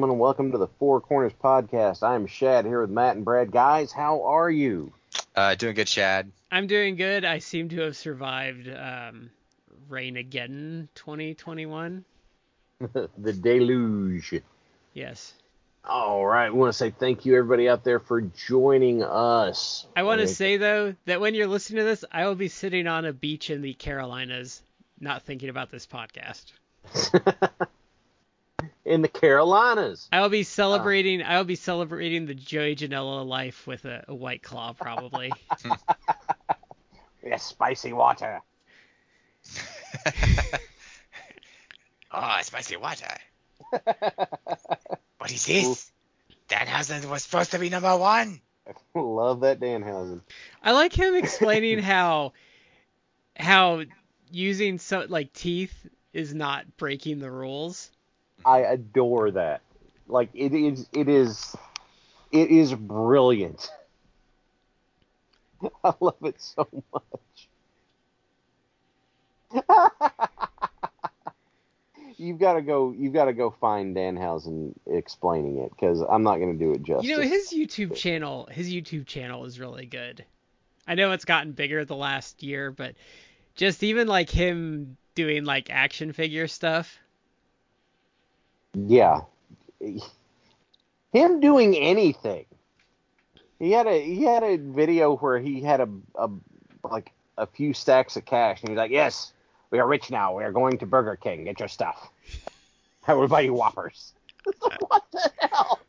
Gentlemen, welcome to the Four Corners Podcast. I'm Shad here with Matt and Brad. Guys, how are you? Uh, doing good, Shad. I'm doing good. I seem to have survived um, Rain Again 2021. the deluge. Yes. All right. We want to say thank you, everybody out there, for joining us. I want to say, though, that when you're listening to this, I will be sitting on a beach in the Carolinas, not thinking about this podcast. in the Carolinas. I will be uh, celebrating. I will be celebrating the Joey Janela life with a, a white claw, probably. yes, spicy water. oh, spicy water. what is this? Danhausen was supposed to be number one. Love that Danhausen. I like him explaining how how using so like teeth is not breaking the rules. I adore that. Like it is it is it is brilliant. I love it so much. you've got to go you've got to go find Danhausen explaining it cuz I'm not going to do it justice. You know his YouTube channel his YouTube channel is really good. I know it's gotten bigger the last year, but just even like him doing like action figure stuff yeah. Him doing anything. He had a he had a video where he had a, a like a few stacks of cash and he's like, Yes, we are rich now. We are going to Burger King. Get your stuff. Everybody whoppers. what the hell?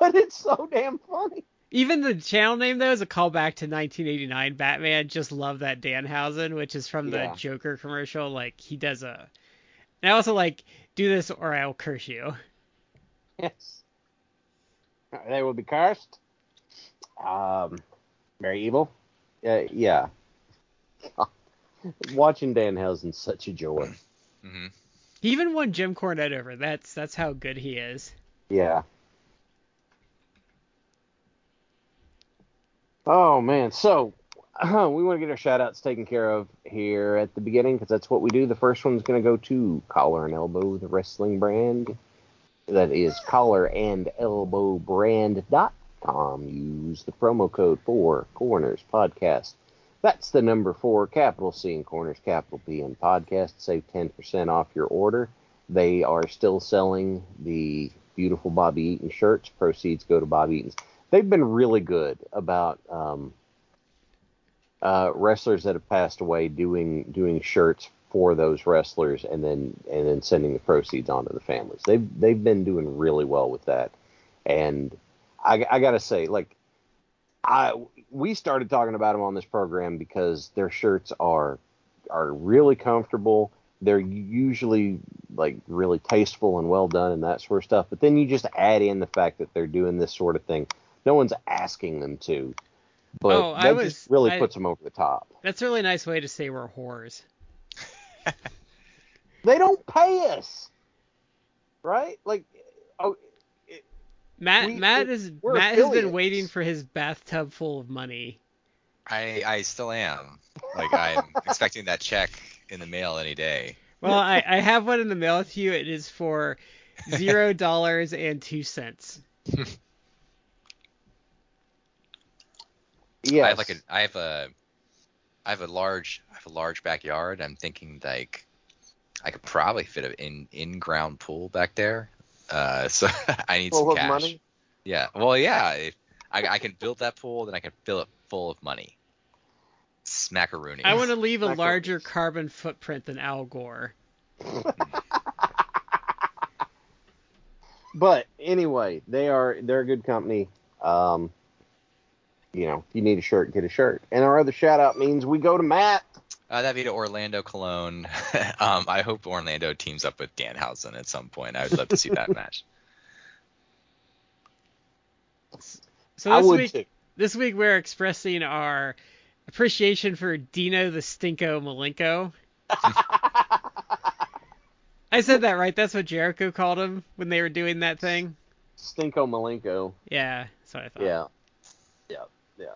But it's so damn funny. Even the channel name though is a callback to 1989 Batman. Just love that Danhausen, which is from the yeah. Joker commercial. Like he does a. And I also like do this or I'll curse you. Yes. They will be cursed. Um, very evil. Uh, yeah. Watching Dan Danhausen's such a joy. Mm-hmm. He even won Jim Cornette over. That's that's how good he is. Yeah. Oh man, so uh, we want to get our shout outs taken care of here at the beginning because that's what we do. The first one's going to go to Collar and Elbow, the wrestling brand. That is collarandelbowbrand.com. Use the promo code for Corners Podcast. That's the number four, capital C in Corners, capital P in Podcast. Save 10% off your order. They are still selling the beautiful Bobby Eaton shirts. Proceeds go to Bobby Eaton's. They've been really good about um, uh, wrestlers that have passed away doing doing shirts for those wrestlers and then and then sending the proceeds on to the families. They've they've been doing really well with that, and I, I gotta say, like, I we started talking about them on this program because their shirts are are really comfortable. They're usually like really tasteful and well done and that sort of stuff. But then you just add in the fact that they're doing this sort of thing. No one's asking them to but oh, that I was, just really I, puts them over the top. That's a really nice way to say we're whores. they don't pay us, right? Like, oh, it, Matt, we, Matt is Matt affiliates. has been waiting for his bathtub full of money. I I still am. Like I'm expecting that check in the mail any day. Well, I, I have one in the mail to you. It is for zero dollars and two cents. Yeah. I have like a I have a I have a large I have a large backyard. I'm thinking like I could probably fit an in in ground pool back there. Uh, so I need full some cash. Money? Yeah. Well, yeah. If I, I can build that pool, then I can fill it full of money. Smackaroonie. I want to leave a larger carbon footprint than Al Gore. but anyway, they are they're a good company. Um, you know, if you need a shirt, get a shirt. And our other shout out means we go to Matt. Uh, that'd be to Orlando Colon. um, I hope Orlando teams up with Danhausen at some point. I would love to see that match. So this week, too. this week we're expressing our appreciation for Dino the Stinko Malenko. I said that right. That's what Jericho called him when they were doing that thing. Stinko Malenko. Yeah, that's what I thought. Yeah, yeah, yeah.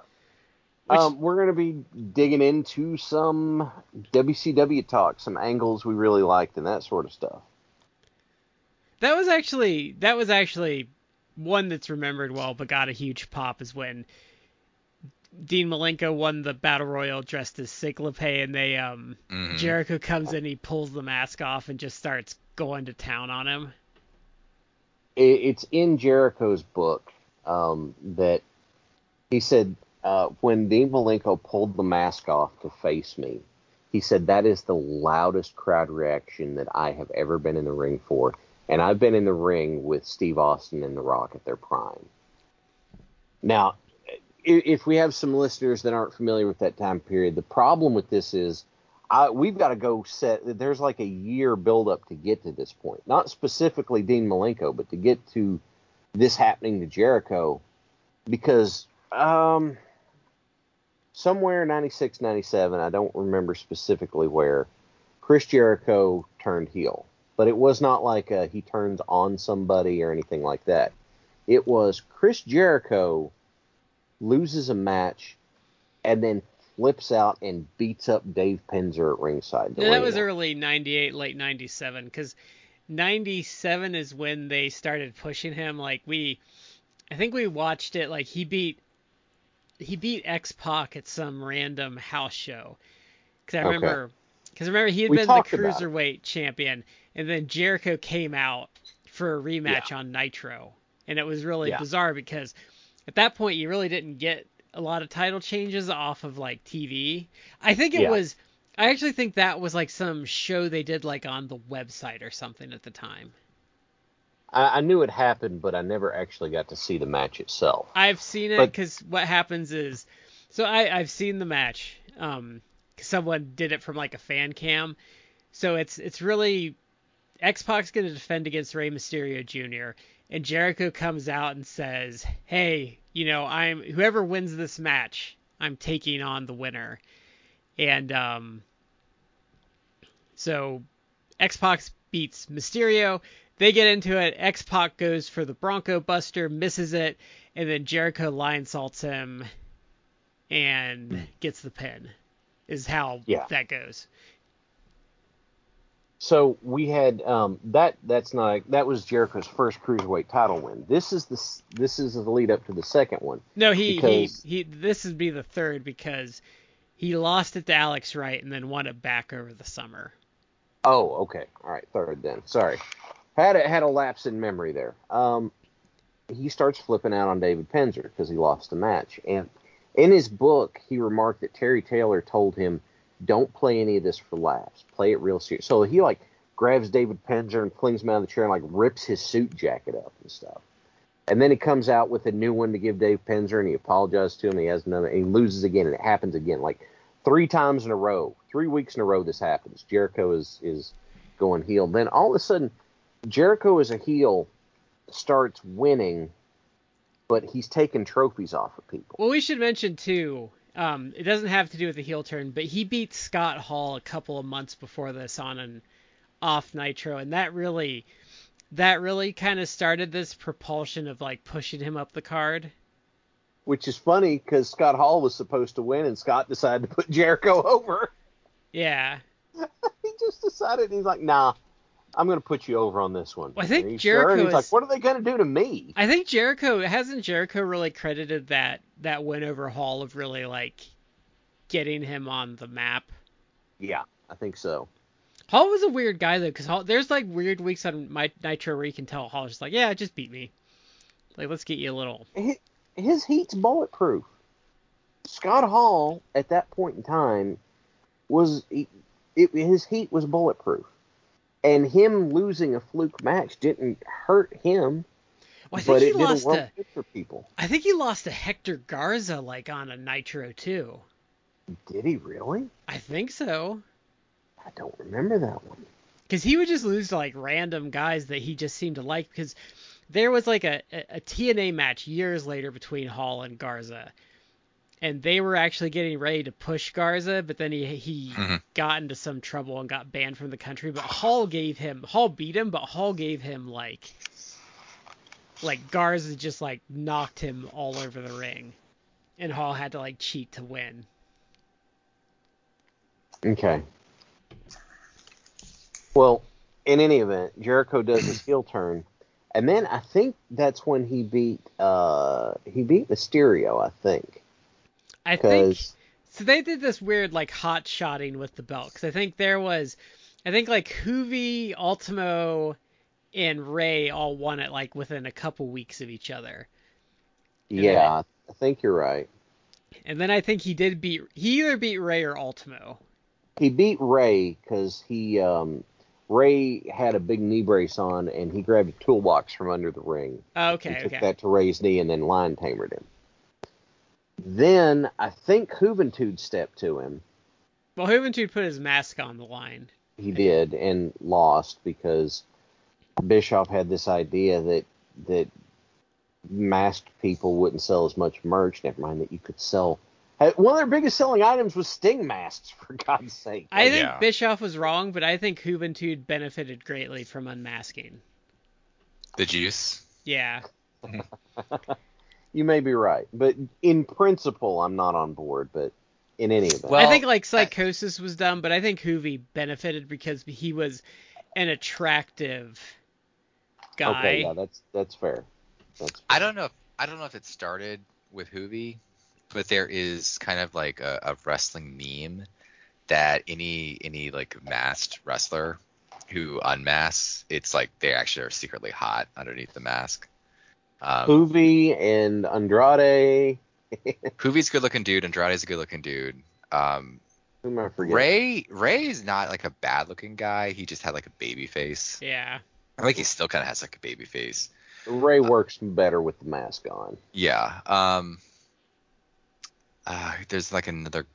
Which, um, we're gonna be digging into some WCW talk, some angles we really liked, and that sort of stuff. That was actually that was actually one that's remembered well, but got a huge pop is when Dean Malenko won the battle royal dressed as Cyclope, and they um mm-hmm. Jericho comes in, he pulls the mask off and just starts going to town on him. It's in Jericho's book um, that he said uh, when Dean Malenko pulled the mask off to face me, he said that is the loudest crowd reaction that I have ever been in the ring for, and I've been in the ring with Steve Austin and The Rock at their prime. Now, if we have some listeners that aren't familiar with that time period, the problem with this is I, we've got to go set. There's like a year buildup to get to this point. Not specifically Dean Malenko, but to get to this happening to Jericho, because um, somewhere 96, 97, I don't remember specifically where, Chris Jericho turned heel. But it was not like a, he turns on somebody or anything like that. It was Chris Jericho loses a match, and then flips out and beats up Dave Penzer at ringside. Yeah, that was early 98, late 97, because 97 is when they started pushing him. Like, we, I think we watched it, like, he beat, he beat X Pac at some random house show. Because I remember, because okay. remember he had we been the cruiserweight champion, and then Jericho came out for a rematch yeah. on Nitro, and it was really yeah. bizarre because at that point you really didn't get a lot of title changes off of like TV. I think it yeah. was I actually think that was like some show they did like on the website or something at the time. I, I knew it happened, but I never actually got to see the match itself. I've seen it because what happens is, so I I've seen the match. Um, someone did it from like a fan cam, so it's it's really X Pac's going to defend against Rey Mysterio Jr and Jericho comes out and says, "Hey, you know, I'm whoever wins this match, I'm taking on the winner." And um so X-Pac beats Mysterio. They get into it. X-Pac goes for the Bronco Buster, misses it, and then Jericho Lionsaults him and gets the pin. Is how yeah. that goes. So we had um, that. That's not that was Jericho's first cruiserweight title win. This is the this is the lead up to the second one. No, he because... he, he this would be the third because he lost it to Alex Wright and then won it back over the summer. Oh, okay, all right, third then. Sorry, had a, had a lapse in memory there. Um, he starts flipping out on David Penzer because he lost the match, and in his book he remarked that Terry Taylor told him don't play any of this for laughs. Play it real serious. So he like grabs David Penzer and flings him out of the chair and like rips his suit jacket up and stuff. And then he comes out with a new one to give Dave Penzer and he apologizes to him. he has another he loses again and it happens again like three times in a row. Three weeks in a row this happens. Jericho is is going heel. Then all of a sudden Jericho as a heel starts winning, but he's taking trophies off of people. Well, we should mention too um, it doesn't have to do with the heel turn, but he beat Scott Hall a couple of months before this on an off Nitro, and that really, that really kind of started this propulsion of like pushing him up the card. Which is funny because Scott Hall was supposed to win, and Scott decided to put Jericho over. Yeah. he just decided he's like, nah, I'm going to put you over on this one. Well, I think Jericho sure? is, like, what are they going to do to me? I think Jericho hasn't Jericho really credited that that win over Hall of really like getting him on the map. Yeah, I think so. Hall was a weird guy though, because there's like weird weeks on my Nitro where you can tell Hall's just like, yeah, just beat me. Like, let's get you a little. His, his heat's bulletproof. Scott Hall at that point in time was it, it, his heat was bulletproof, and him losing a fluke match didn't hurt him. Well, I think but he it lost did to. for people. I think he lost to Hector Garza like on a Nitro too. Did he really? I think so. I don't remember that one. Because he would just lose to like random guys that he just seemed to like. Because there was like a, a, a TNA match years later between Hall and Garza, and they were actually getting ready to push Garza, but then he he Mhm. got into some trouble and got banned from the country. But Hall gave him Hall beat him, but Hall gave him like like Garza just like knocked him all over the ring, and Hall had to like cheat to win. Okay. Well, in any event, Jericho does his heel turn, and then I think that's when he beat uh he beat Mysterio. I think I think So they did this weird like hot shotting with the belt because I think there was, I think like Juvi, Ultimo, and Rey all won it like within a couple weeks of each other, yeah, I think you're right. and then I think he did beat he either beat Rey or Ultimo. He beat Rey because he um Rey had a big knee brace on, and he grabbed a toolbox from under the ring. Oh, and okay, took okay. that to Rey's knee and then Liontamered him. Then I think Juventud stepped to him. Well, Juventud put his mask on the line. He did and lost because Bischoff had this idea that that masked people wouldn't sell as much merch. Never mind that you could sell. One of their biggest selling items was sting masks, for God's sake. I think yeah. Bischoff was wrong, but I think Juventud benefited greatly from unmasking. The juice. Yeah, You may be right, but in principle, I'm not on board. But in any event, Well, I think like Psychosis was dumb, but I think Juvi benefited because he was an attractive guy. okay, yeah, that's that's fair. That's fair. I don't know. If, I don't know if it started with Juvi, but there is kind of like a, a wrestling meme that any any like masked wrestler who unmasks, it's like they actually are secretly hot underneath the mask. Um, Juvi and Andrade. Juvi's a good looking dude. Andrade's a good looking dude. Um, Who am I forgetting? Rey Rey is not like a bad looking guy. He just had like a baby face. Yeah. I think he still kind of has like a baby face. Rey works better with the mask on. Yeah. Um. Uh, there's like another.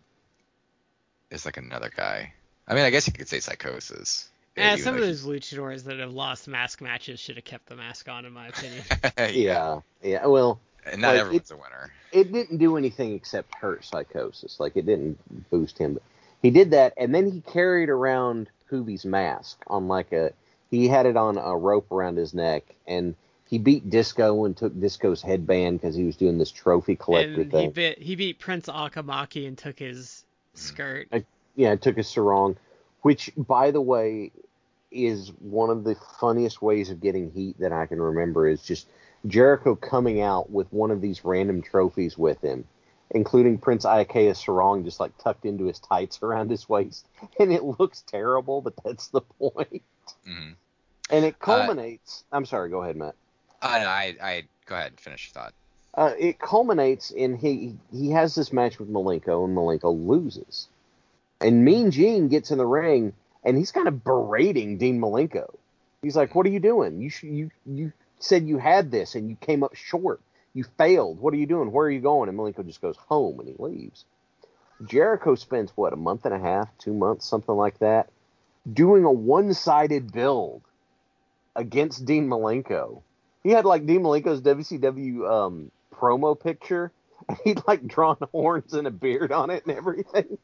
There's like another guy. I mean, I guess you could say psychosis. Yeah, even some of those luchadors that have lost mask matches should have kept the mask on, in my opinion. Yeah, yeah. Well, And not Like, everyone's a winner. it didn't do anything except hurt Psychosis. Like it didn't boost him, but he did that, and then he carried around Juvi's mask on like a. He had it on a rope around his neck, and he beat Disco and took Disco's headband because he was doing this trophy collector and he thing. bit he beat Prince Akamaki and took his mm. skirt. Yeah, it took his sarong, which, by the way, is one of the funniest ways of getting heat that I can remember. Is just Jericho coming out with one of these random trophies with him, including Prince Iaukea's sarong just like tucked into his tights around his waist, and it looks terrible, but that's the point. hmm And it culminates. I'm sorry. Go ahead, Matt. I, I, I, go ahead and finish your thought. Uh, it culminates in he he has this match with Malenko and Malenko loses, and Mean Gene gets in the ring and he's kind of berating Dean Malenko. He's like, "What are you doing? You sh- you you said you had this and you came up short. You failed. What are you doing? Where are you going?" And Malenko just goes home and he leaves. Jericho spends what a month and a half, two months, something like that, doing a one-sided build against Dean Malenko. He had like Dean Malenko's WCW um, promo picture. He'd like drawn horns and a beard on it and everything.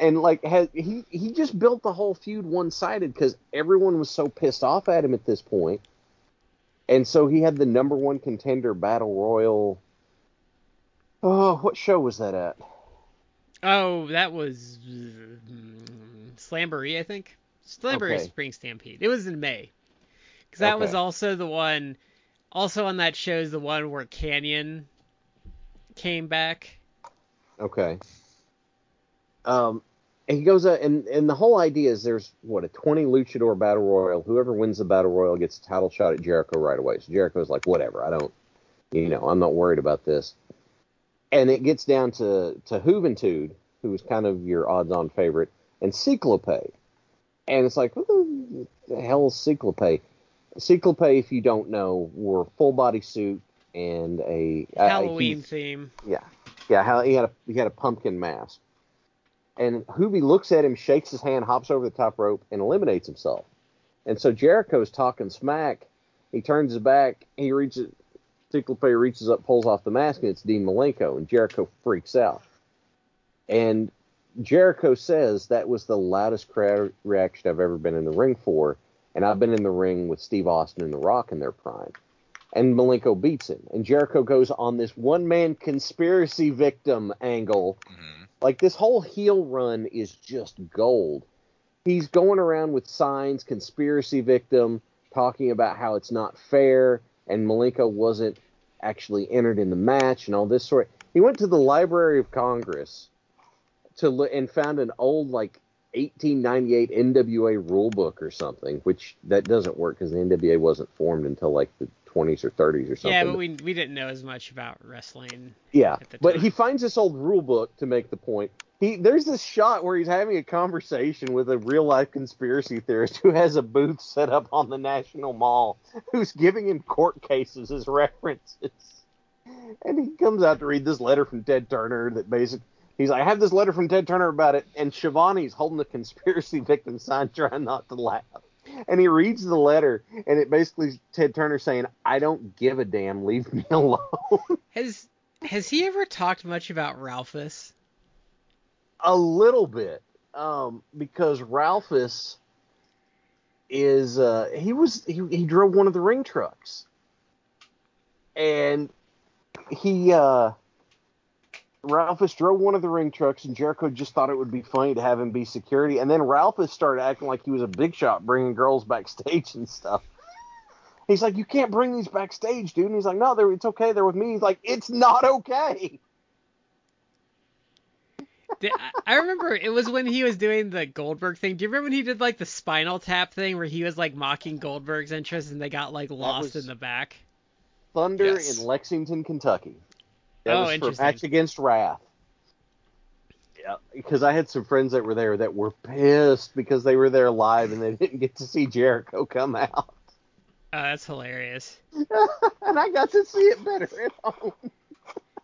And like has he he just built the whole feud one sided because everyone was so pissed off at him at this point. And so he had the number one contender battle royal. Oh, what show was that at? Oh, that was mm, Slamboree, I think. Slamboree Okay. Spring Stampede. It was in May. Because that was also the one. Also on that show is the one where Kanyon came back. Okay. Um, he goes, uh, and and the whole idea is there's what a 20 luchador battle royal. Whoever wins the battle royal gets a title shot at Jericho right away. So Jericho's like, whatever, I don't, you know, I'm not worried about this. and it gets down to to Juventud, who was kind of your odds-on favorite, and Cyclope. And it's like, what the, the hell is Cyclope? Cyclope, if you don't know, wore a full body suit and a Halloween uh, he, theme. Yeah, yeah. He had a he had a pumpkin mask, and Juvi looks at him, shakes his hand, hops over the top rope, and eliminates himself. And so Jericho's talking smack. He turns his back. He reaches. Cyclope reaches up, pulls off the mask, and it's Dean Malenko, and Jericho freaks out. And Jericho says that was the loudest crowd reaction I've ever been in the ring for, and I've been in the ring with Steve Austin and The Rock in their prime and Malenko beats him. And Jericho goes on this one man conspiracy victim angle. Mm-hmm. Like this whole heel run is just gold. He's going around with signs, conspiracy victim, talking about how it's not fair, and Malenko wasn't actually entered in the match and all this sort. He went to the Library of Congress to look and found an old like 1898 NWA rule book or something, which that doesn't work because the NWA wasn't formed until like the 20s or 30s or something. Yeah, but we we didn't know as much about wrestling. Yeah, but he finds this old rule book to make the point. He there's this shot where he's having a conversation with a real life conspiracy theorist who has a booth set up on the National Mall, who's giving him court cases as references. And he comes out to read this letter from Ted Turner that basically he's like, I have this letter from Ted Turner about it, and Schiavone's holding the conspiracy victim sign, trying not to laugh and he reads the letter, and it basically Ted Turner saying, "I don't give a damn, leave me alone." Has Has he ever talked much about Ralphus? A little bit, um, because Ralphus is uh, he was he, he drove one of the ring trucks, and he uh, Ralphus drove one of the ring trucks, and Jericho just thought it would be funny to have him be security. And then Ralphus started acting like he was a big shot, bringing girls backstage and stuff. He's like, "You can't bring these backstage, dude." And he's like, "No, it's okay. They're with me." He's like, "It's not okay." I remember it was when he was doing the Goldberg thing. Do you remember when he did like the Spinal Tap thing, where he was like mocking Goldberg's entrance, and they got like lost in the back? Thunder yes. in Lexington, Kentucky. That oh, was for match against Wrath. Yeah, because I had some friends that were there that were pissed because they were there live and they didn't get to see Jericho come out. Oh, that's hilarious. and I got to see it better at home.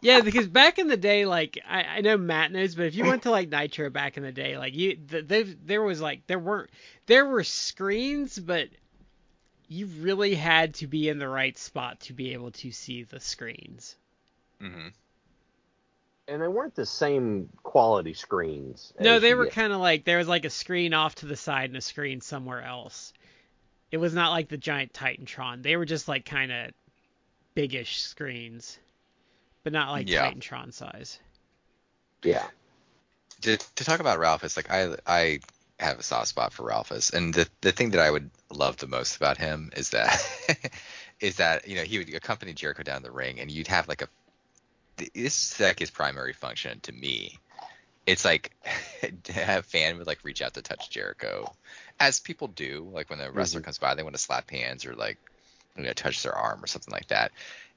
yeah, because back in the day, like I, I know Matt knows, but if you went to like Nitro back in the day, like you, the, there was like there weren't there were screens, but you really had to be in the right spot to be able to see the screens. Mm-hmm. And they weren't the same quality screens. No, they were kind of like there was like a screen off to the side and a screen somewhere else. It was not like the giant Titantron. They were just like kind of biggish screens, but not like yeah. Titantron size. Yeah. To, to talk about Ralphus, like I I have a soft spot for Ralphus, and the the thing that I would love the most about him is that is that you know he would accompany Jericho down the ring, and you'd have like a this is like his primary function to me. It's like a fan would like reach out to touch Jericho, as people do. Like when the wrestler mm-hmm. comes by, they want to slap hands or like you know touch their arm or something like that.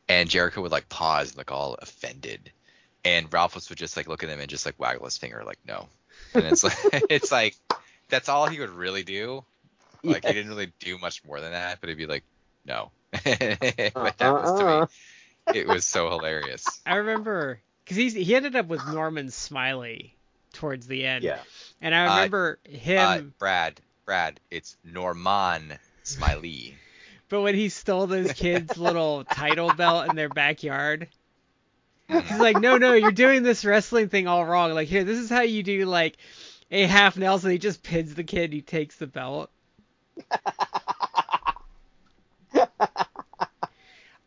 And Jericho would like pause and look all offended, and Ralphus would just like look at him and just like waggle his finger like no. And it's like it's like that's all he would really do. Like he didn't really do much more than that, but he'd be like no. but that was to me uh-uh it was so hilarious. I remember because he he ended up with Norman Smiley towards the end. Yeah. And I remember uh, him. Uh, Brad, Brad, it's Norman Smiley. but when he stole those kids' little title belt in their backyard, he's like, "No, no, you're doing this wrestling thing all wrong. Like, here, this is how you do like a half Nelson. He just pins the kid. He takes the belt."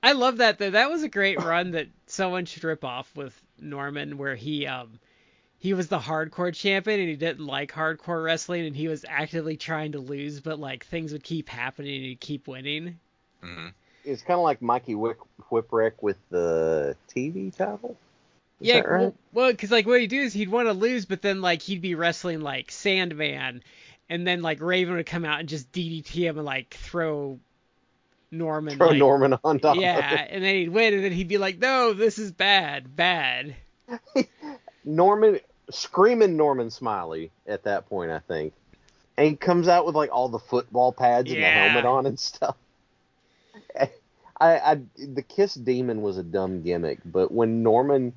I love that though. That was a great run that someone should rip off with Norman, where he um he was the hardcore champion and he didn't like hardcore wrestling and he was actively trying to lose, but like things would keep happening and he'd keep winning. Mm-hmm. It's kind of like Mikey Whip- Whipwreck with the TV title. Is yeah, right? well, because like what he'd do is he'd want to lose, but then like he'd be wrestling like Sandman, and then like Raven would come out and just DDT him and like throw Norman. Throw like, Norman on top. Yeah, and then he'd win, and then he'd be like, "No, this is bad, bad." Norman screaming Norman Smiley at that point, I think, and he comes out with like all the football pads yeah. and the helmet on and stuff. I, I the Kiss Demon was a dumb gimmick, but when Norman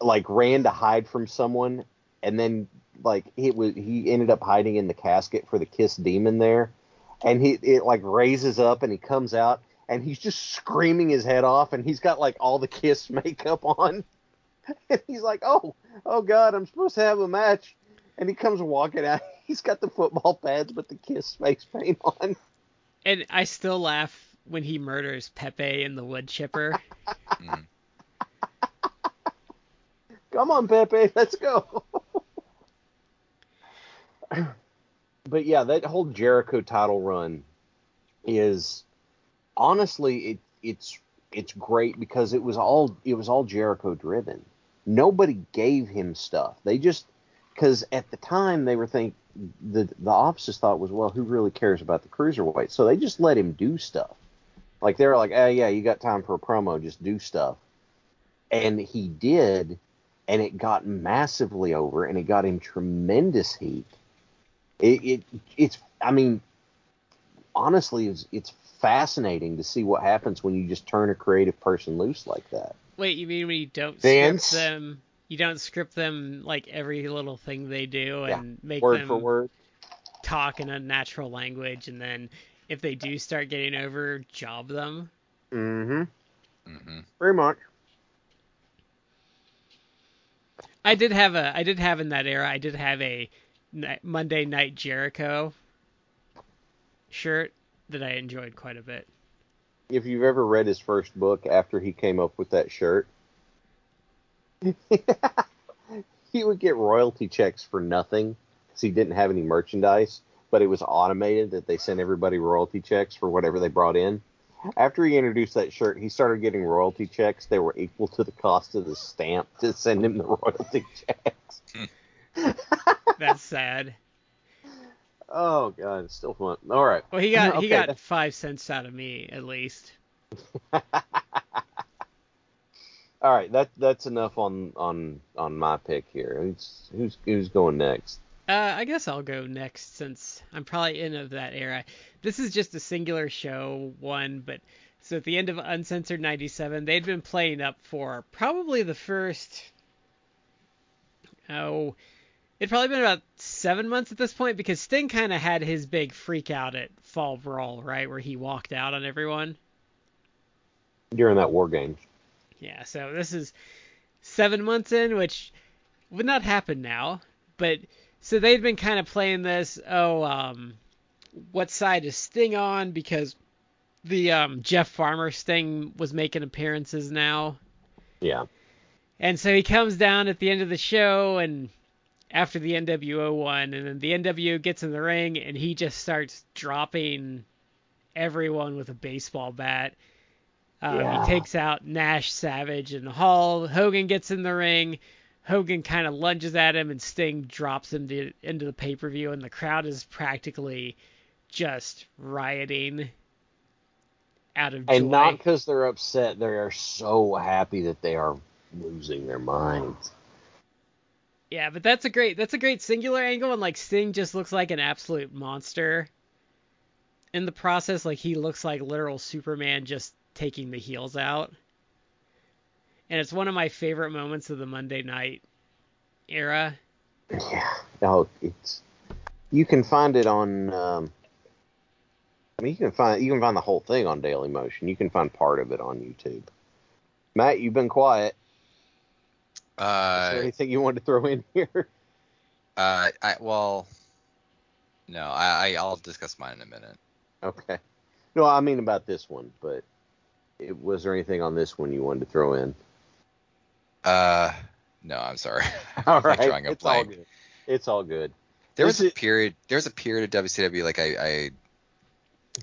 like ran to hide from someone and then like it was he ended up hiding in the casket for the Kiss Demon there, and he it like raises up and he comes out and he's just screaming his head off and he's got like all the Kiss makeup on, and he's like, oh oh god, I'm supposed to have a match, and he comes walking out. He's got the football pads but the Kiss face paint on. And I still laugh when he murders Pepe in the wood chipper. mm. Come on, Pepe, let's go. But yeah, that whole Jericho title run is honestly it it's it's great because it was all it was all Jericho driven. Nobody gave him stuff. They just because at the time they were think the the offices thought was well who really cares about the cruiserweight so they just let him do stuff like they were like oh yeah you got time for a promo just do stuff and he did and it got massively over and it got him tremendous heat it, it it's I mean, honestly, it's it's fascinating to see what happens when you just turn a creative person loose like that. Wait, you mean when you don't Vance? script them? You don't script them like every little thing they do and yeah. make word them for word talk in a natural language, and then if they do start getting over, job them. Mm-hmm. Mm-hmm. Very much. I did have a I did have in that era I did have a Monday Night Jericho shirt that I enjoyed quite a bit. If you've ever read his first book after he came up with that shirt, he would get royalty checks for nothing because he didn't have any merchandise, but it was automated that they sent everybody royalty checks for whatever they brought in. After he introduced that shirt, he started getting royalty checks. They were equal to the cost of the stamp to send him the royalty checks. Hmm. That's sad. Oh god, it's still fun. All right. Well, he got okay, he got five cents out of me at least. All right, that that's enough on on on my pick here. Who's who's who's going next? Uh, I guess I'll go next since I'm probably in of that era. This is just a singular show one, but so at the end of Uncensored 97, they'd been playing up for probably the first oh It'd probably been about seven months at this point because Sting kind of had his big freak out at Fall Brawl, right, where he walked out on everyone during that War Games. Yeah, so this is seven months in, which would not happen now, but so they'd been kind of playing this. Oh, um, what side is Sting on? Because the um, Jeff Farmer Sting was making appearances now. Yeah. And so he comes down at the end of the show and after the NWO one, and then the NWO gets in the ring and he just starts dropping everyone with a baseball bat. Um, yeah. He takes out Nash, Savage, and Hall. Hogan gets in the ring. Hogan kind of lunges at him, and Sting drops him to, into the pay per view, and the crowd is practically just rioting out of joy. And not because they're upset; they are so happy that they are losing their minds. Yeah, but that's a great that's a great singular angle, and like Sting just looks like an absolute monster. In the process, like he looks like literal Superman just taking the heels out. And it's one of my favorite moments of the Monday night era. Yeah. Oh, it's you can find it on. Um, I mean, you can find you can find the whole thing on Daily Motion. You can find part of it on YouTube. Matt, you've been quiet. Uh, Is there anything you want to throw in here? Uh, I well, no, I I'll discuss mine in a minute. Okay. No, I mean about this one, but it, was there anything on this one you wanted to throw in? Uh, no, I'm sorry. All right, drawing a it's blank. all good. It's all good. There was a period. There was a period of WCW like I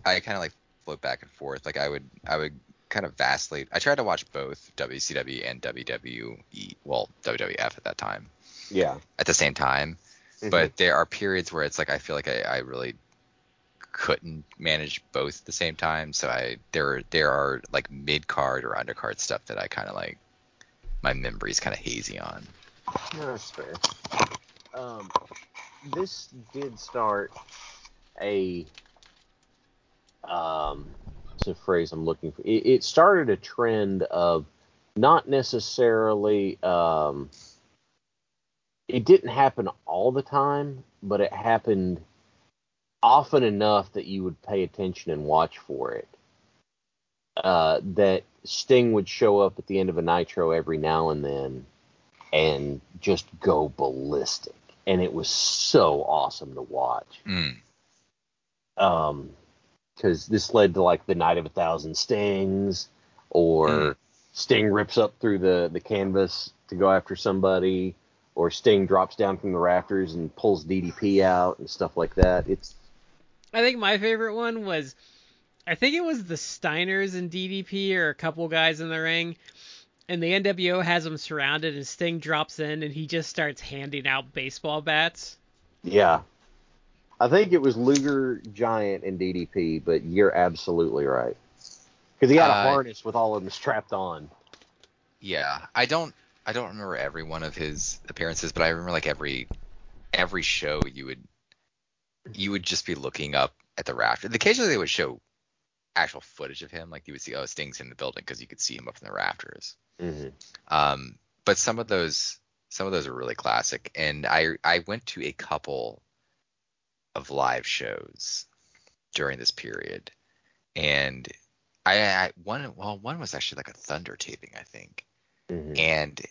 I, I kind of like float back and forth. Like I would I would kind of vastly. I tried to watch both WCW and WWE, well WWF at that time. Yeah. At the same time, mm-hmm. but there are periods where it's like I feel like I, I really couldn't manage both at the same time. So I there there are like mid card or undercard stuff that I kind of like my memory's kind of hazy on. No, that's fair. Um, this did start a um, a phrase I'm looking for. It, it started a trend of not necessarily. Um, it didn't happen all the time, but it happened often enough that you would pay attention and watch for it. Uh, that Sting would show up at the end of a Nitro every now and then and just go ballistic. And it was so awesome to watch. Mm. Um, because this led to like the Night of a Thousand Stings, or mm. Sting rips up through the the canvas to go after somebody, or Sting drops down from the rafters and pulls DDP out and stuff like that. It's. I think my favorite one was, I think it was the Steiners and DDP or a couple guys in the ring, and the NWO has them surrounded, and Sting drops in and he just starts handing out baseball bats. Yeah. I think it was Luger, Giant, and DDP, but you're absolutely right. Because he had a uh, harness with all of them strapped on. Yeah, I don't, I don't remember every one of his appearances, but I remember like every, every show you would, you would just be looking up at the rafter. Occasionally they would show actual footage of him, like you would see, oh, Sting's in the building because you could see him up in the rafters. Mm-hmm. Um, but some of those, some of those are really classic, and I, I went to a couple of live shows during this period, and I, I one well one was actually like a Thunder taping I think, mm-hmm. and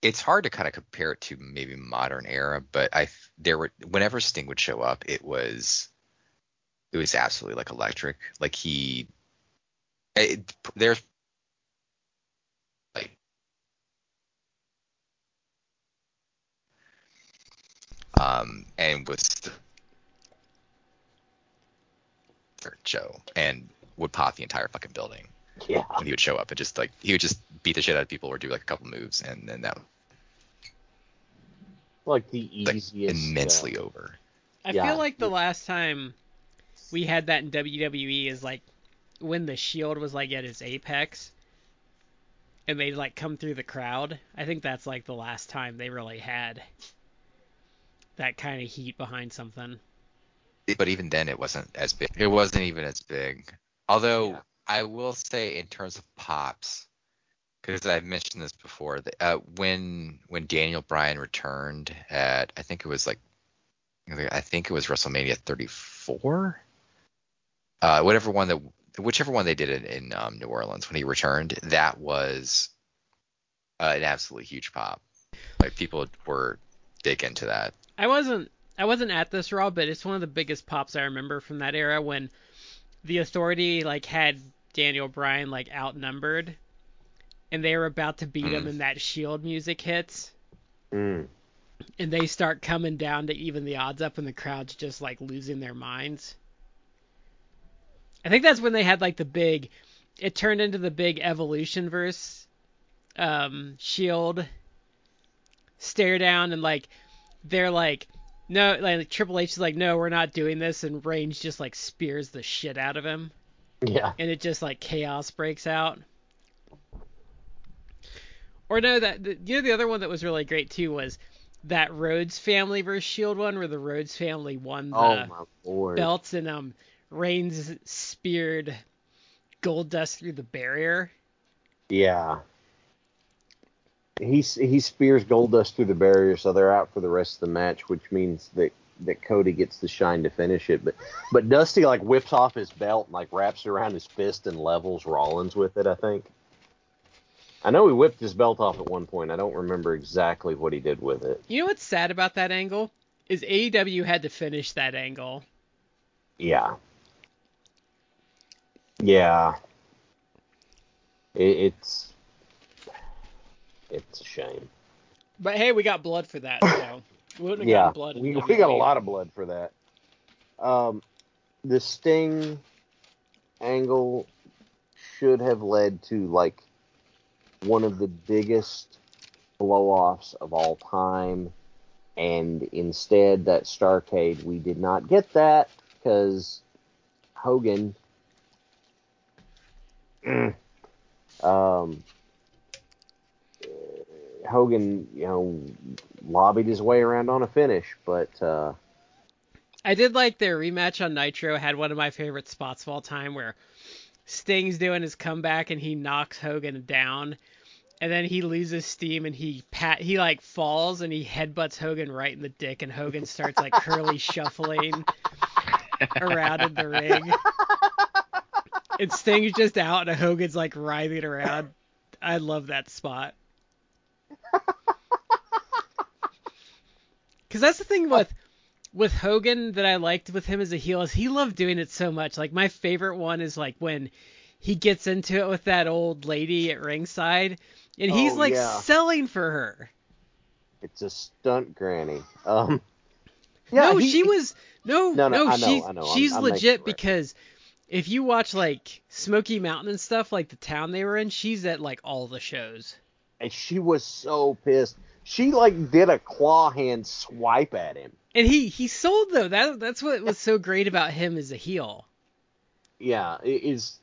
it's hard to kind of compare it to maybe modern era, but I there were whenever Sting would show up, it was it was absolutely like electric. Like he, it, there's like um and was Joe and would pop the entire fucking building. Yeah. When he would show up and just like he would just beat the shit out of people or do like a couple moves and then that like the easiest like, immensely uh, over. I yeah. feel like the last time we had that in WWE is like when the Shield was like at its apex and they'd like come through the crowd. I think that's like the last time they really had that kind of heat behind something. But even then, it wasn't as big. It wasn't even as big. Although yeah. I will say, in terms of pops, because I've mentioned this before, uh, when when Daniel Bryan returned at, I think it was like, I think it was WrestleMania 34, uh, whatever one that, whichever one they did it in um, New Orleans when he returned, that was uh, an absolutely huge pop. Like people were big into that. I wasn't I wasn't at this Raw, but it's one of the biggest pops I remember from that era when the Authority like had Daniel Bryan like outnumbered, and they were about to beat mm. him, and that Shield music hits, mm. and they start coming down to even the odds up, and the crowd's just like losing their minds. I think that's when they had like the big. It turned into the big evolution verse, um, Shield stare down, and like they're like no, like Triple H is like, no, we're not doing this, and Reigns just like spears the shit out of him. Yeah. And it just like chaos breaks out. Or no, that the, you know the other one that was really great too was that Rhodes family versus Shield one where the Rhodes family won the oh, belts and um Reigns speared Goldust through the barrier. Yeah he he spears Goldust through the barrier, so they're out for the rest of the match, which means that that Cody gets the shine to finish it. But but Dusty like whips off his belt and like wraps it around his fist and levels Rollins with it. I think. I know he whipped his belt off at one point. I don't remember exactly what he did with it. You know what's sad about that angle is AEW had to finish that angle. Yeah. Yeah. It, it's it's a shame. But hey, we got blood for that. So we yeah, blood we, we got a lot of blood for that. Um, the Sting angle should have led to like one of the biggest blow-offs of all time, and instead that Starcade we did not get that because Hogan. um, Hogan, you know, lobbied his way around on a finish, but uh, I did like their rematch on Nitro. Had one of my favorite spots of all time where Sting's doing his comeback and he knocks Hogan down, and then he loses steam and he pat he like falls and he headbutts Hogan right in the dick, and Hogan starts like curly shuffling around in the ring. And Sting's just out and Hogan's like writhing around. I love that spot. Because that's the thing with with Hogan that I liked with him as a heel is he loved doing it so much. Like my favorite one is like when he gets into it with that old lady at ringside and he's Oh, like yeah. selling for her. it's a stunt, Granny. Um, yeah, no, he- she was no, No, no, no, I know, she's I know. I'm- she's I'm legit right. because if you watch like Smoky Mountain and stuff, like the town they were in, she's at like all the shows. And she was so pissed. She like did a claw hand swipe at him. And he he sold though. That that's what was so great about him as a heel. Yeah, it is.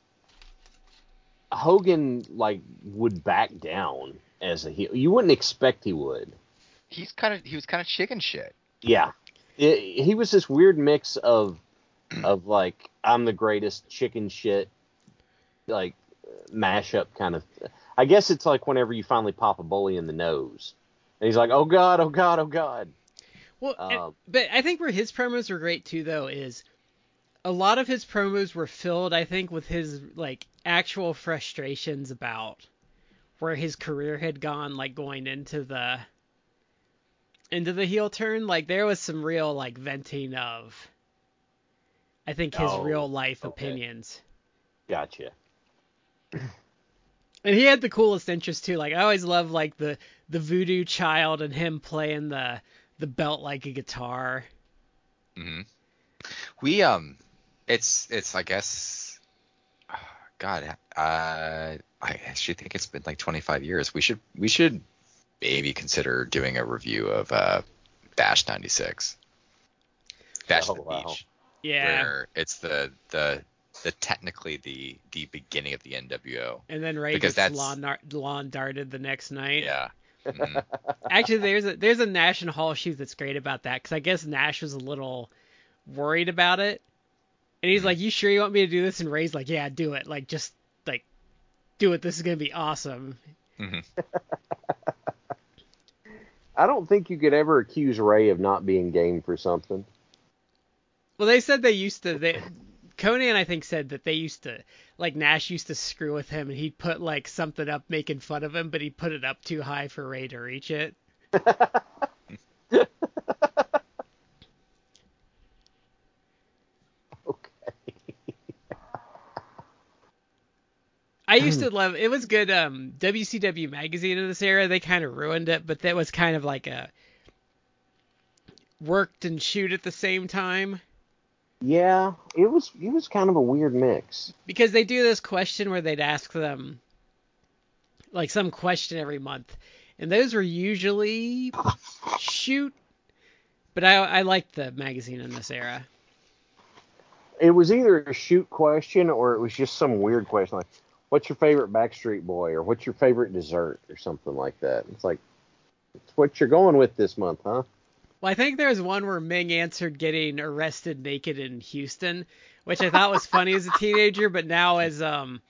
Hogan like would back down as a heel. You wouldn't expect he would. He's kind of he was kind of chicken shit. Yeah, it, he was this weird mix of of like I'm the greatest chicken shit, like mashup kind of. I guess it's like whenever you finally pop a bully in the nose, and he's like, "Oh God, oh God, oh God." Well, and- Um, but I think where his promos were great too, though, is a lot of his promos were filled, I think, with his like actual frustrations about where his career had gone, like going into the into the heel turn. Like there was some real like venting of, I think, his Oh, real life okay. opinions. Gotcha. And he had the coolest interest too. Like I always loved like the the voodoo child and him playing the the belt like a guitar. Mm-hmm. We um, it's it's I guess, God, uh, I actually think it's been like 25 years. We should we should maybe consider doing a review of uh, Bash 96. Bash Oh, the wow. Beach, Yeah. where it's the the the technically the the beginning of the NWO. And then Rey Because gets that's- lawn, nar- lawn darted the next night. Yeah. Mhm. Actually, there's a there's a Nash and Hall shoot that's great about that because I guess Nash was a little worried about it, and he's like, "You sure you want me to do this?" And Rey's like, "Yeah, do it. Like, just like do it. This is gonna be awesome." Mhm. I don't think you could ever accuse Rey of not being game for something. Well, they said they used to. They, Konnan, I think, said that they used to like Nash used to screw with him, and he'd put like something up making fun of him, but he put it up too high for Rey to reach it. Okay. I used to love it was good um WCW magazine in this era they kind of ruined it but that was kind of like a worked and shoot at the same time Yeah, it was it was kind of a weird mix. because they do this question where they'd ask them like some question every month and those were usually shoot but I I liked the magazine in this era It was either a shoot question or it was just some weird question like, "What's your favorite Backstreet Boy?" or "What's your favorite dessert?" or something like that. It's like, it's what you're going with this month, huh? Well, I think there was one where Meng answered getting arrested naked in Houston, which I thought was funny as a teenager, but now as um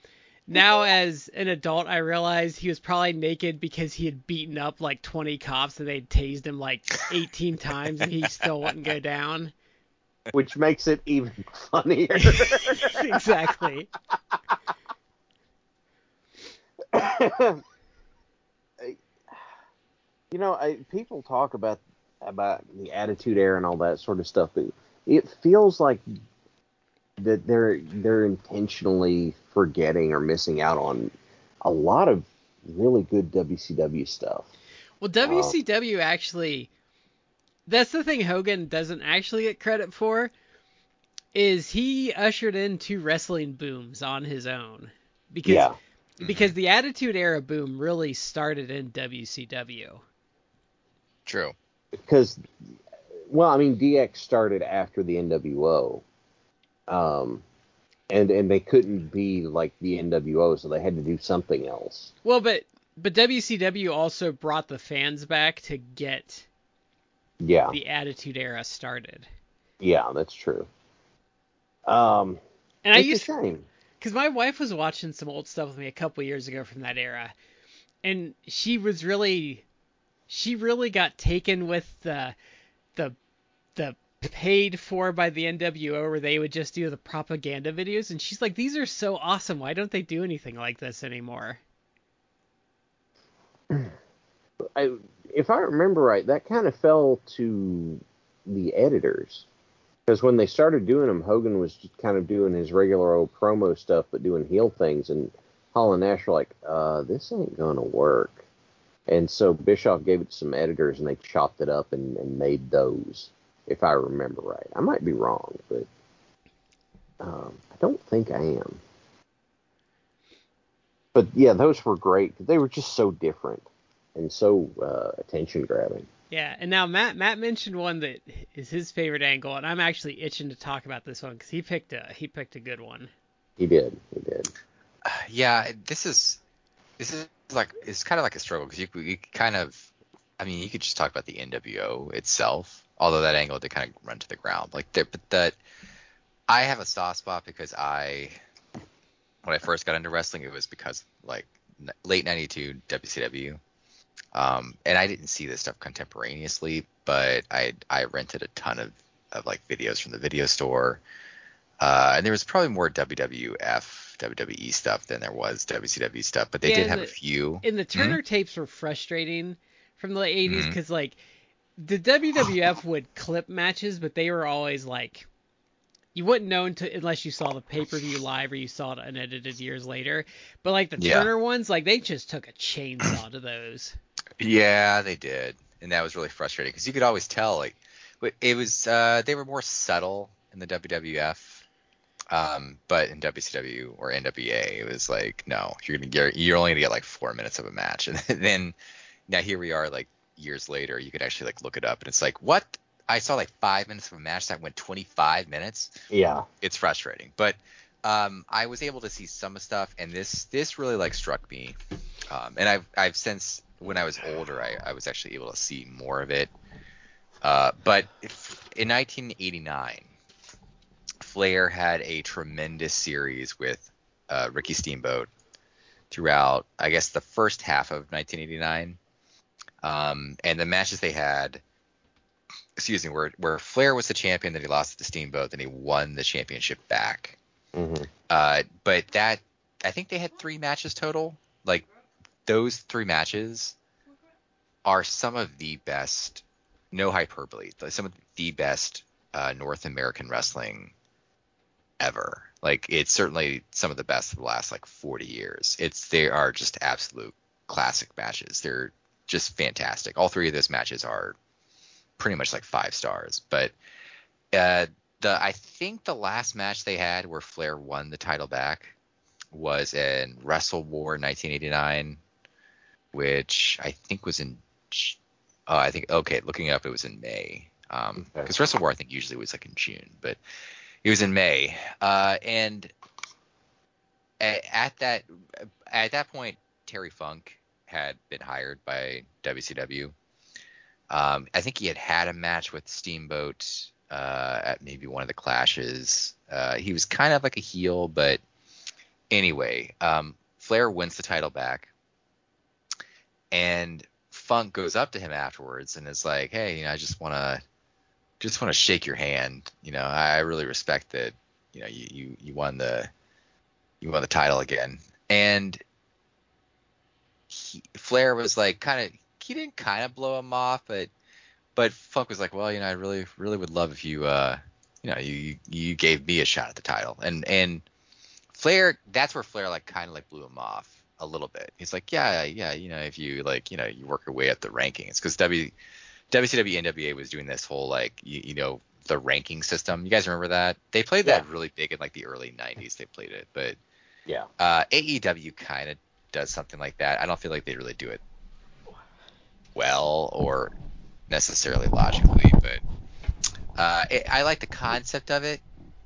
now as an adult I realized he was probably naked because he had beaten up like 20 cops and they'd tased him like 18 times and he still wouldn't go down. Which makes it even funnier. exactly. you know, I, people talk about about the Attitude Era and all that sort of stuff, but it feels like that they're they're intentionally forgetting or missing out on a lot of really good WCW stuff. Well, WCW actually that's the thing Hogan doesn't actually get credit for is he ushered in two wrestling booms on his own. Because Yeah. because mm-hmm. the Attitude Era boom really started in WCW. True. Because well i mean dx started after the nwo um and and they couldn't be like the nwo so they had to do something else Well, but but WCW also brought the fans back to get yeah the Attitude Era started. Yeah, that's true. Um, and I used because my wife was watching some old stuff with me a couple years ago from that era, and she was really, she really got taken with the, the, the paid for by the NWO where they would just do the propaganda videos, and she's like, these are so awesome. Why don't they do anything like this anymore? I, if I remember right, that kind of fell to the editors because when they started doing them, Hogan was just kind of doing his regular old promo stuff, but doing heel things, and Hall and Nash were like, uh, "This ain't gonna work." And so Bischoff gave it to some editors, and they chopped it up and, and made those, if I remember right. I might be wrong, but um, I don't think I am. But yeah, those were great. They were just so different and so uh, attention grabbing. Yeah, and now Matt Matt mentioned one that is his favorite angle, and I'm actually itching to talk about this one because he picked a he picked a good one. He did. He did. Uh, yeah, this is this is like it's kind of like a struggle because you, you kind of I mean you could just talk about the NWO itself, although that angle did kind of run to the ground. Like there, but that I have a soft spot because I when I first got into wrestling it was because like late '92 WCW um, and I didn't see this stuff contemporaneously, but I I rented a ton of, of like videos from the video store. Uh, and there was probably more WWF, WWE stuff than there was WCW stuff, but they yeah, did have the, a few. And the Turner mm-hmm. tapes were frustrating from the late 80s because mm-hmm. like the WWF would clip matches, but they were always like you wouldn't know until unless you saw the pay per view live or you saw it unedited years later. But like the yeah. Turner ones, like they just took a chainsaw to those. Yeah, they did, and that was really frustrating because you could always tell like it was uh, they were more subtle in the WWF, um, but in WCW or NWA it was like no, you're gonna get you're only gonna get like four minutes of a match, and then now here we are like years later, you could actually like look it up, and it's like what? I saw like five minutes of a match that went 25 minutes. Yeah, it's frustrating, but um, I was able to see some of stuff, and this this really like struck me, um, and I've I've since when I was older, I, I was actually able to see more of it. Uh, but if, in 1989, Flair had a tremendous series with uh, Ricky Steamboat throughout, I guess, the first half of 1989. Um, and the matches they had, excuse me, where, where Flair was the champion, then he lost to Steamboat, then he won the championship back. Mm-hmm. Uh, but that, I think they had three matches total. Like those three matches are some of the best, no hyperbole, some of the best uh, North American wrestling ever. Like it's certainly some of the best of the last like 40 years. It's they are just absolute classic matches. They're just fantastic. All three of those matches are pretty much like five stars. But uh, the I think the last match they had where Flair won the title back was in Wrestle War 1989 which I think was in. Uh, I think okay, looking up, it was in May. Um, because okay. Wrestle War I think usually was like in June, but it was in May. Uh, and at, at that at that point, Terry Funk had been hired by WCW. Um, I think he had had a match with Steamboat uh, at maybe one of the clashes. Uh, he was kind of like a heel, but anyway, um, Flair wins the title back. And Funk goes up to him afterwards and is like, "Hey, you know, I just want to just want to shake your hand. You know, I really respect that. You know, you you you won the you won the title again." And he, Flair was like, kind of he didn't kind of blow him off, but but Funk was like, "Well, you know, I really really would love if you uh you know you you gave me a shot at the title." And and Flair, that's where Flair like kind of like blew him off a little bit. He's like, yeah, yeah, you know, if you like, you know, you work your way up the rankings because W WCW NWA was doing this whole like, you, you, know, the ranking system. You guys remember that? They played that yeah. really big in like the early '90s. They played it, but yeah, uh, AEW kind of does something like that. I don't feel like they really do it well or necessarily logically, but uh, it, I like the concept of it.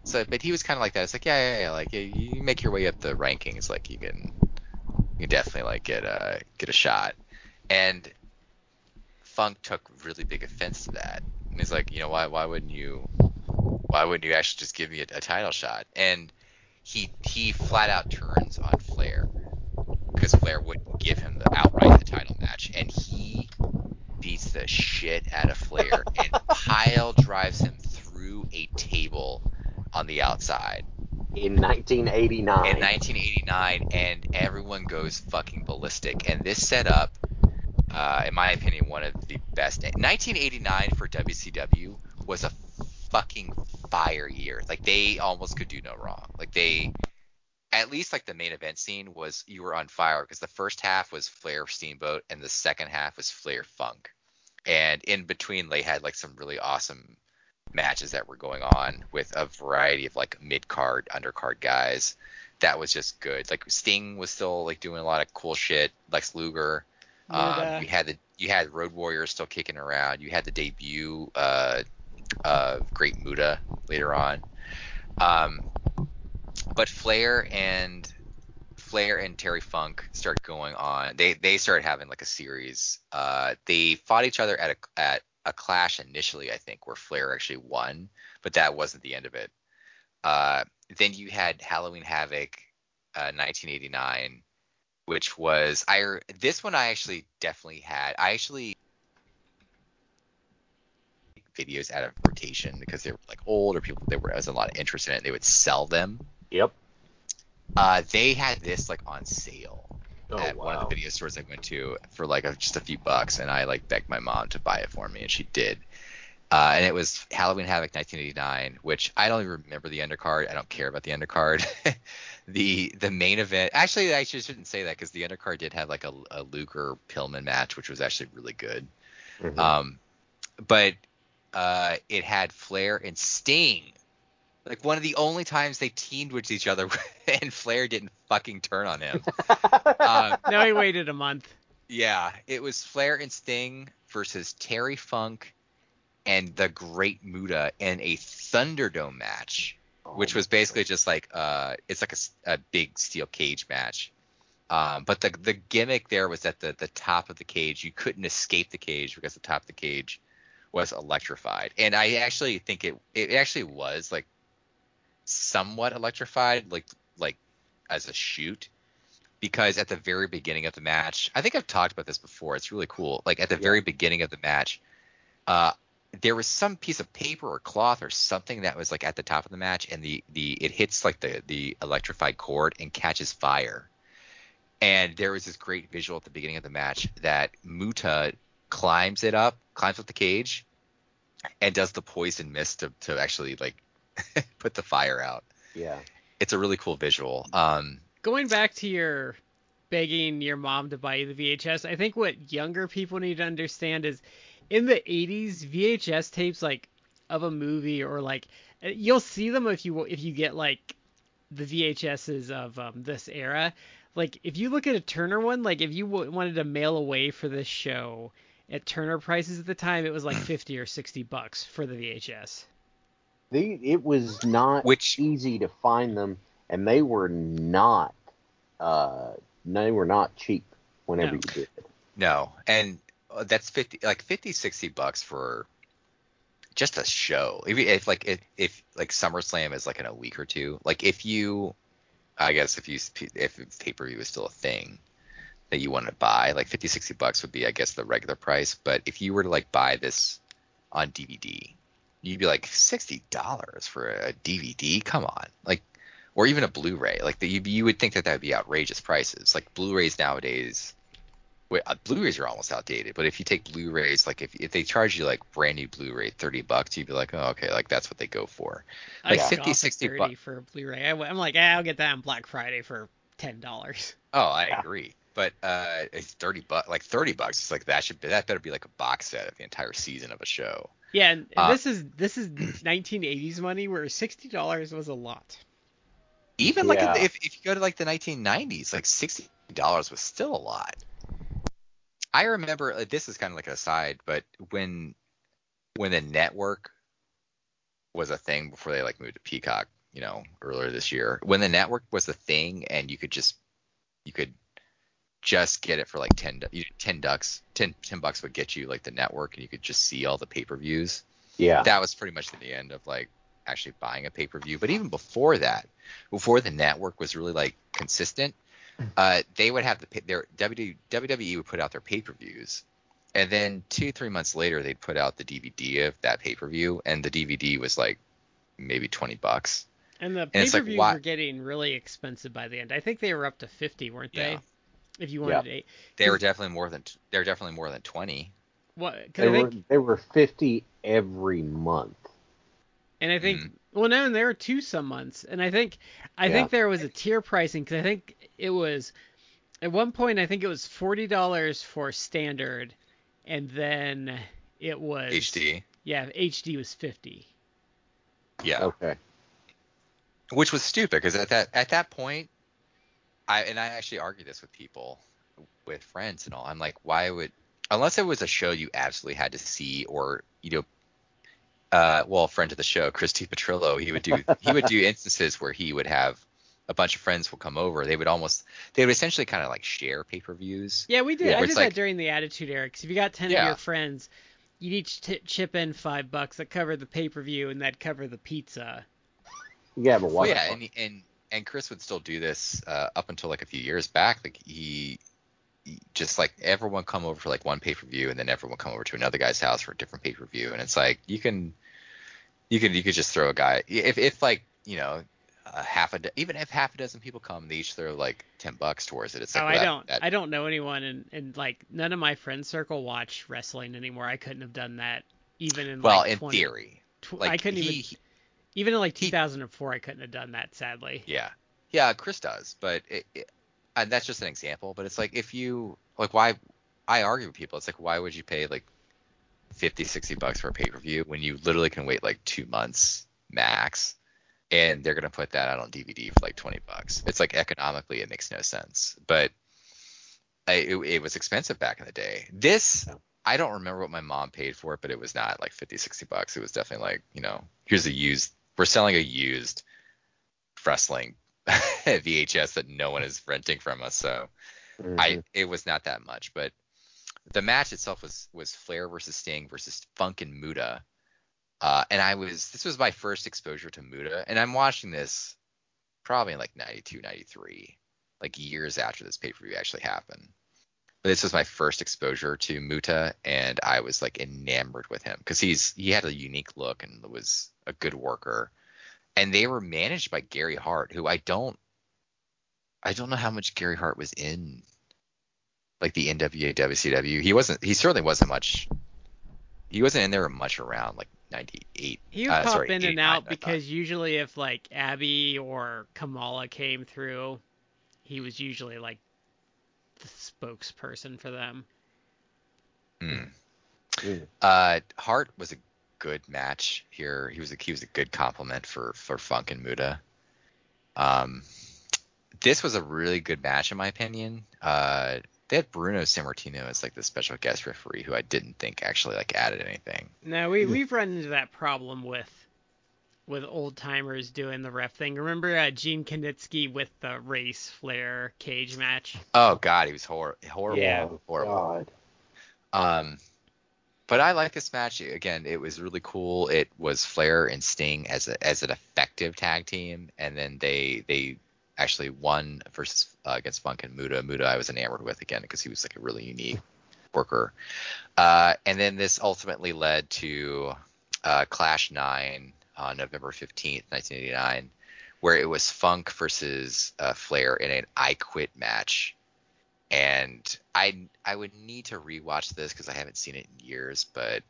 So, but he was kind of like that. It's like, yeah, yeah, yeah. Like, you make your way up the rankings. Like, you can you definitely like get a get a shot. And Funk took really big offense to that. And he's like, you know, why why wouldn't you why wouldn't you actually just give me a, a title shot? And he he flat out turns on Flair because Flair wouldn't give him the outright the title match, and he beats the shit out of Flair and pile drives him through a table on the outside in 1989. In 1989, and everyone goes fucking ballistic. And this set up, uh, in my opinion, one of the best. 1989 for WCW was a fucking fire year. Like they almost could do no wrong. Like they, at least like the main event scene was you were on fire because the first half was Flair Steamboat and the second half was Flair Funk. And in between, they had like some really awesome matches that were going on with a variety of like mid card, undercard guys. That was just good. Like Sting was still like doing a lot of cool shit. Lex Luger. Um, you had the you had Road Warriors still kicking around. You had the debut uh, of Great Muta later on. Um, but Flair and Flair and Terry Funk start going on. They they started having like a series. Uh, they fought each other at a at a clash initially, I think, where Flair actually won, but that wasn't the end of it. Uh, then you had Halloween Havoc, uh, 1989, which was I this one I actually definitely had. I actually videos out of rotation because they were like old or people there was a lot of interest in it. They would sell them. Yep. Uh, they had this like on sale oh, at wow. one of the video stores I went to for like a, just a few bucks, and I like begged my mom to buy it for me, and she did. Uh, and it was Halloween Havoc 1989, which I don't even remember the undercard. I don't care about the undercard. the the main event, actually, I shouldn't say that because the undercard did have like a, a Luger Pillman match, which was actually really good. Mhm. Um, but uh, it had Flair and Sting. Like one of the only times they teamed with each other, and Flair didn't fucking turn on him. um, no, he waited a month. yeah, it was Flair and Sting versus Terry Funk and the Great Muta in a Thunderdome match, which was basically just like uh, it's like a big steel cage match. Um, but the the gimmick there was that the the top of the cage you couldn't escape the cage because the top of the cage was electrified, and I actually think it it actually was like somewhat electrified, like like as a shoot because at the very beginning of the match, I think I've talked about this before. It's really cool. Like at the very beginning of the match, uh, there was some piece of paper or cloth or something that was like at the top of the match, and the the it hits like the the electrified cord and catches fire. And there was this great visual at the beginning of the match that Muta climbs it up, climbs up the cage, and does the poison mist to to actually like put the fire out. Yeah. It's a really cool visual. Um, Going back to your begging your mom to buy you the VHS, I think what younger people need to understand is in the 80s, VHS tapes like of a movie or like you'll see them if you if you get like the VHSs of um, this era. Like if you look at a Turner one, like if you w- wanted to mail away for this show at Turner prices at the time, it was like 50 or 60 bucks for the VHS. The, it was not Which- easy to find them, and they were not uh, they were not cheap whenever No. you did. it. No, and uh, that's 50 like 50 60 bucks for just a show. If, if like if, if like SummerSlam is like in a week or two, like if you I guess if you if pay-per-view is still a thing that you want to buy, like 50 60 bucks would be I guess the regular price, but if you were to like buy this on DVD, you'd be like $60 for a DVD? Come on. Like or even a Blu-ray. Like the, you, you would think that that would be outrageous prices. Like Blu-rays nowadays Wait, uh, Blu-rays are almost outdated, but if you take Blu-rays, like if, if they charge you like brand new Blu-ray 30 bucks, you'd be like, oh, okay, like that's what they go for. Like I 50, 60 30 bucks. for a Blu-ray. I, am like, ah, I'll get that on Black Friday for ten dollars. Oh, I agree. But uh, it's 30 bucks, like 30 bucks. It's like that should be, that better be like a box set of the entire season of a show. Yeah, and, and Uh, this is this is 1980s money, where sixty dollars was a lot. Even like Yeah. if, if you go to like the 1990s, like $60 was still a lot. I remember uh, this is kind of like an aside, but when when the network was a thing before they like moved to Peacock, you know, earlier this year, when the network was a thing and you could just you could just get it for like 10 10 ducks 10, 10 bucks would get you like the network and you could just see all the pay-per-views Yeah. that was pretty much the end of like actually buying a pay-per-view but even before that before the network was really like consistent uh they would have the their WWE, WWE would put out their pay-per-views and then two three months later they'd put out the dvd of that pay-per-view and the dvd was like maybe 20 bucks And the it's like, pay-per-views why- were getting really expensive by the end. I think they were up to 50, weren't they? Yeah. they? If you wanted Yeah. eight. they were definitely more than they were definitely more than 20 What? They Because I were think, they were fifty every month. and I think, Mhm. Well, no, and there were two some months, and I think, I Yeah. think there was a tier pricing because I think it was, at one point I think it was forty dollars for standard, and then it was hd Yeah, HD was 50. yeah Okay. which was stupid because at that at that point i and i actually argue this with people with friends and all i'm like why would unless it was a show you absolutely had to see or you know uh well friend of the show christy petrillo he would do he would do instances where he would have a bunch of friends will come over they would almost they would essentially kind of like share pay-per-views Yeah, we did. Yeah. I Where did it's that during the Attitude Era. 'cause if you got 10 of your friends, you'd each t- chip in five bucks that covered the pay per view and that covered the pizza. Yeah, but well, yeah and and and chris would still do this uh up until like a few years back like he he just like everyone come over for like one pay per view and then everyone come over to another guy's house for a different pay per view and it's like you can you could you could just throw a guy if if like you know a half a do- even if half a dozen people come they each throw like 10 bucks towards it it's like oh, well, I don't. that- I don't know anyone, and, and like none of my friend circle watch wrestling anymore. I couldn't have done that even in well like in 20 theory tw- like I couldn't he, even he- even in like he- 2004. I couldn't have done that. Sadly. yeah yeah chris does but it, it, and that's just an example but it's like if you like why i argue with people it's like why would you pay like 50 60 bucks for a pay-per-view when you literally can wait like two months max and they're to put that out on dvd for like 20 bucks? It's like economically it makes no sense but I, it, it was expensive back in the day. This i don't remember what my mom paid for it but it was not like 50 60 bucks. It was definitely like you know here's a used we're selling a used wrestling vhs that no one is renting from us so Mhm. I it was not that much, but the match itself was was Flair versus Sting versus Funk and Muta. Uh, and I was this was my first exposure to Muta, and I'm watching this probably in like 92, 93, like years after this pay per view actually happened. But this was my first exposure to Muta, and I was like enamored with him because he's he had a unique look and was a good worker. And they were managed by Gary Hart, who I don't I don't know how much Gary Hart was in like the NWA WCW. He wasn't he certainly wasn't much he wasn't in there much around like 98. He would uh, pop sorry, in and 89, I out thought. because usually if like Abby or Kamala came through, he was usually like the spokesperson for them. Hmm. Mm. Uh, Hart was a good match here. He was a he was a good compliment for for Funk and Muta. Um, this was a really good match in my opinion. Uh, they had Bruno Sammartino as like the special guest referee, who I didn't think actually like added anything. No, we we've run into that problem with with old timers doing the ref thing. Remember uh, Gene Kiniski with the Race Flair cage match? Oh God, he was hor- horrible. yeah. horrible. God. Um, but I like this match. Again, it was really cool. It was Flair and Sting as a as an effective tag team, and then they they actually won versus uh, against Funk and Muta. Muta I was enamored with again because he was like a really unique worker. Uh, and then this ultimately led to uh, Clash Nine on November fifteenth, nineteen eighty nine, where it was Funk versus uh, Flair in an I Quit match and I I would need to rewatch this because I haven't seen it in years, but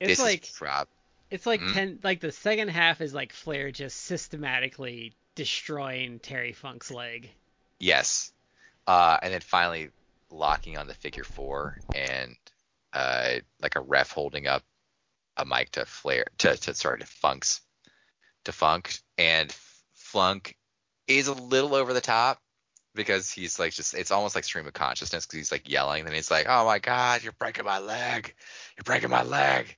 It's this like prob it's like Mhm. ten like the second half is like Flair just systematically destroying Terry Funk's leg. yes, uh, and then finally locking on the figure four and uh, like a ref holding up a mic to Flair to to sorry to Funk's to Funk and Funk is a little over the top because he's like just it's almost like stream of consciousness because he's like yelling and he's like oh my god you're breaking my leg you're breaking my leg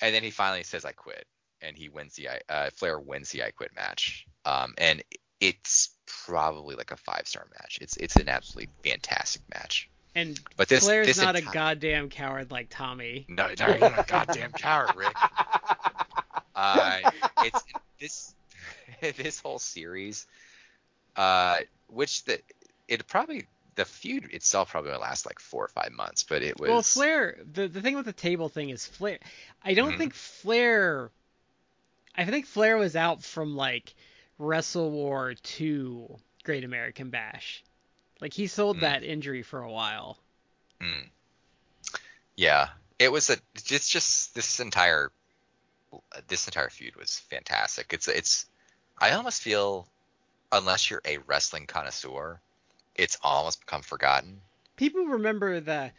and then he finally says I quit and he wins the I- uh, Flair wins the I quit match um and it's probably like a five star match. It's it's an absolutely fantastic match. And But this Flair's this not a goddamn coward like Tommy. No, no, you're not a goddamn coward, Rick. Uh, it's this this whole series, uh, which the it probably the feud itself probably will last like four or five months, but it was Well, Flair. The the thing with the table thing is Flair. I don't Mhm. think Flair. I think Flair was out from like Wrestle War to Great American Bash. Like he sold Mm. that injury for a while. Mm. Yeah, it was a it's just this entire this entire feud was fantastic. It's it's I almost feel unless you're a wrestling connoisseur, it's almost become forgotten. People remember the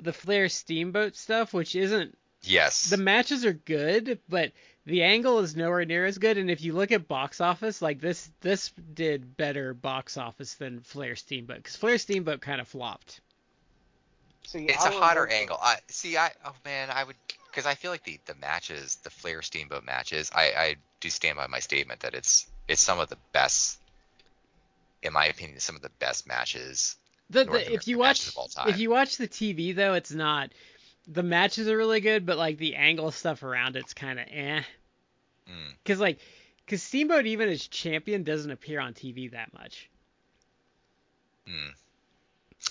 the Flair Steamboat stuff, which isn't Yes. the matches are good, but the angle is nowhere near as good. And if you look at box office, like this, this did better box office than Flair Steamboat because Flair Steamboat kind of flopped. See, it's I a hotter look- angle. I see. I oh man, I would because I feel like the the matches, the Flair Steamboat matches. I I do stand by my statement that it's it's some of the best, in my opinion, some of the best matches. The, the, if you watch of all time. if you watch the TV though, it's not. The matches are really good, but like the angle stuff around it's kind of eh. Mm. Cause like, cause Steamboat even as champion doesn't appear on TV that much. Mm.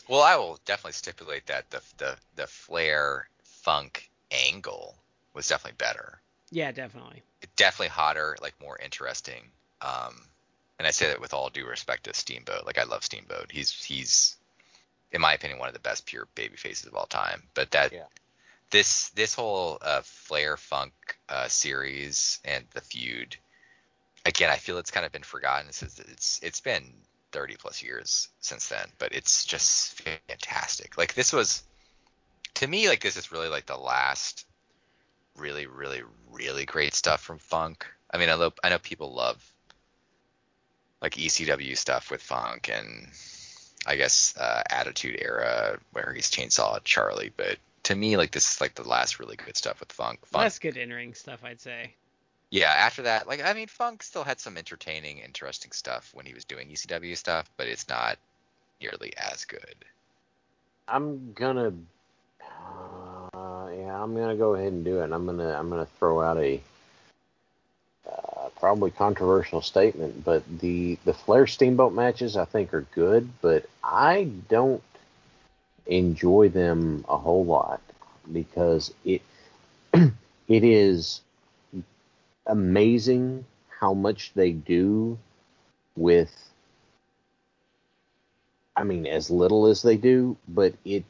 Well, I will definitely stipulate that the the the Flair Funk angle was definitely better. Yeah, definitely. Definitely hotter, like more interesting. Um, and I say that with all due respect to Steamboat. Like I love Steamboat. He's he's, in my opinion, one of the best pure baby faces of all time. But that Yeah. this this whole uh, Flair Funk uh, series and the feud, again, I feel it's kind of been forgotten since it's it's been 30 plus years since then. But it's just fantastic. Like this was, to me, like this is really like the last really, really, really great stuff from Funk. I mean, I know I know people love like ECW stuff with Funk and I guess uh, Attitude Era where he's chainsaw Charlie, but to me, like this is like the last really good stuff with Funk. Funk, Less good in ring stuff, I'd say. yeah. After that, like I mean, Funk still had some entertaining, interesting stuff when he was doing ECW stuff, but it's not nearly as good. I'm gonna, yeah, I'm gonna go ahead and do it. I'm gonna, I'm gonna throw out a uh, probably controversial statement, but the the Flair Steamboat matches I think are good, but I don't enjoy them a whole lot because it it is amazing how much they do with I mean, as little as they do, but it.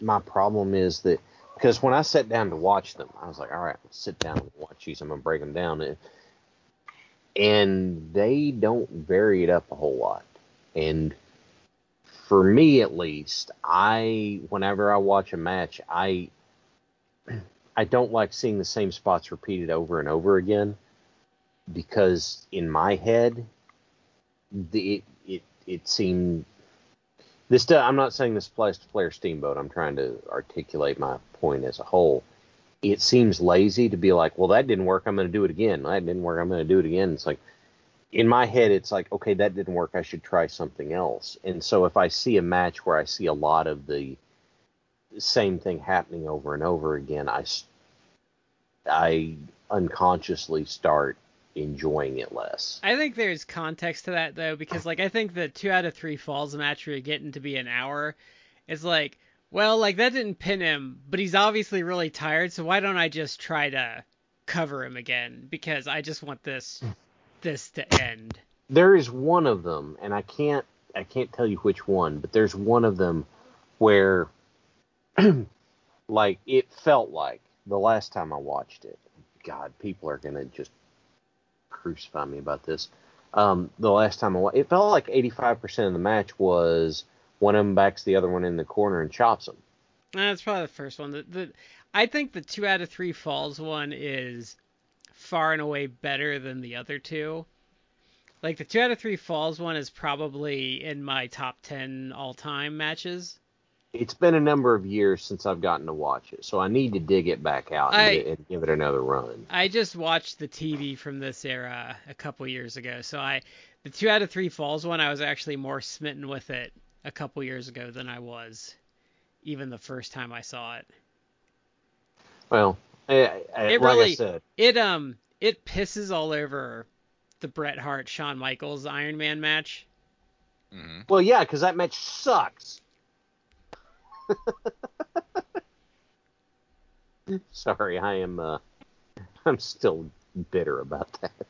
My problem is that because when I sat down to watch them, I was like, all right, sit down and watch these. I'm gonna break them down, and, and they don't vary it up a whole lot. And for me, at least, I whenever I watch a match, I I don't like seeing the same spots repeated over and over again because in my head, the, it it it seemed this I'm not saying this applies to Flair Steamboat. I'm trying to articulate my point as a whole. It seems lazy to be like, well, that didn't work. I'm going to do it again. That didn't work. I'm going to do it again. It's like, in my head, it's like, okay, that didn't work. I should try something else. And so if I see a match where I see a lot of the same thing happening over and over again, I, I unconsciously start enjoying it less. I think there's context to that though, because like I think the two out of three falls match where you're getting to be an hour is like, well, like that didn't pin him, but he's obviously really tired, so why don't I just try to cover him again? Because I just want this this to end. there is one of them, and I can't I can't tell you which one, but there's one of them where like it felt like the last time I watched it. God, people are gonna just crucify me about this. Um, the last time I it felt like 85% of the match was one of them backs the other one in the corner and chops them. That's probably the first one. The, the I think the two out of three falls one is far and away better than the other two. Like the two out of three falls one is probably in my top ten all time matches. It's been a number of years since I've gotten to watch it, so I need to dig it back out and, I- get- and give it another run. I just watched the TV from this era a couple years ago, so I the two out of three falls one I was actually more smitten with it a couple years ago than I was even the first time I saw it. Well, I, I, It like I really- said, It um it pisses all over the Bret Hart Shawn Michaels Iron Man match. hmm well, yeah, because that match sucks. Sorry, I am. Uh, I'm still bitter about that.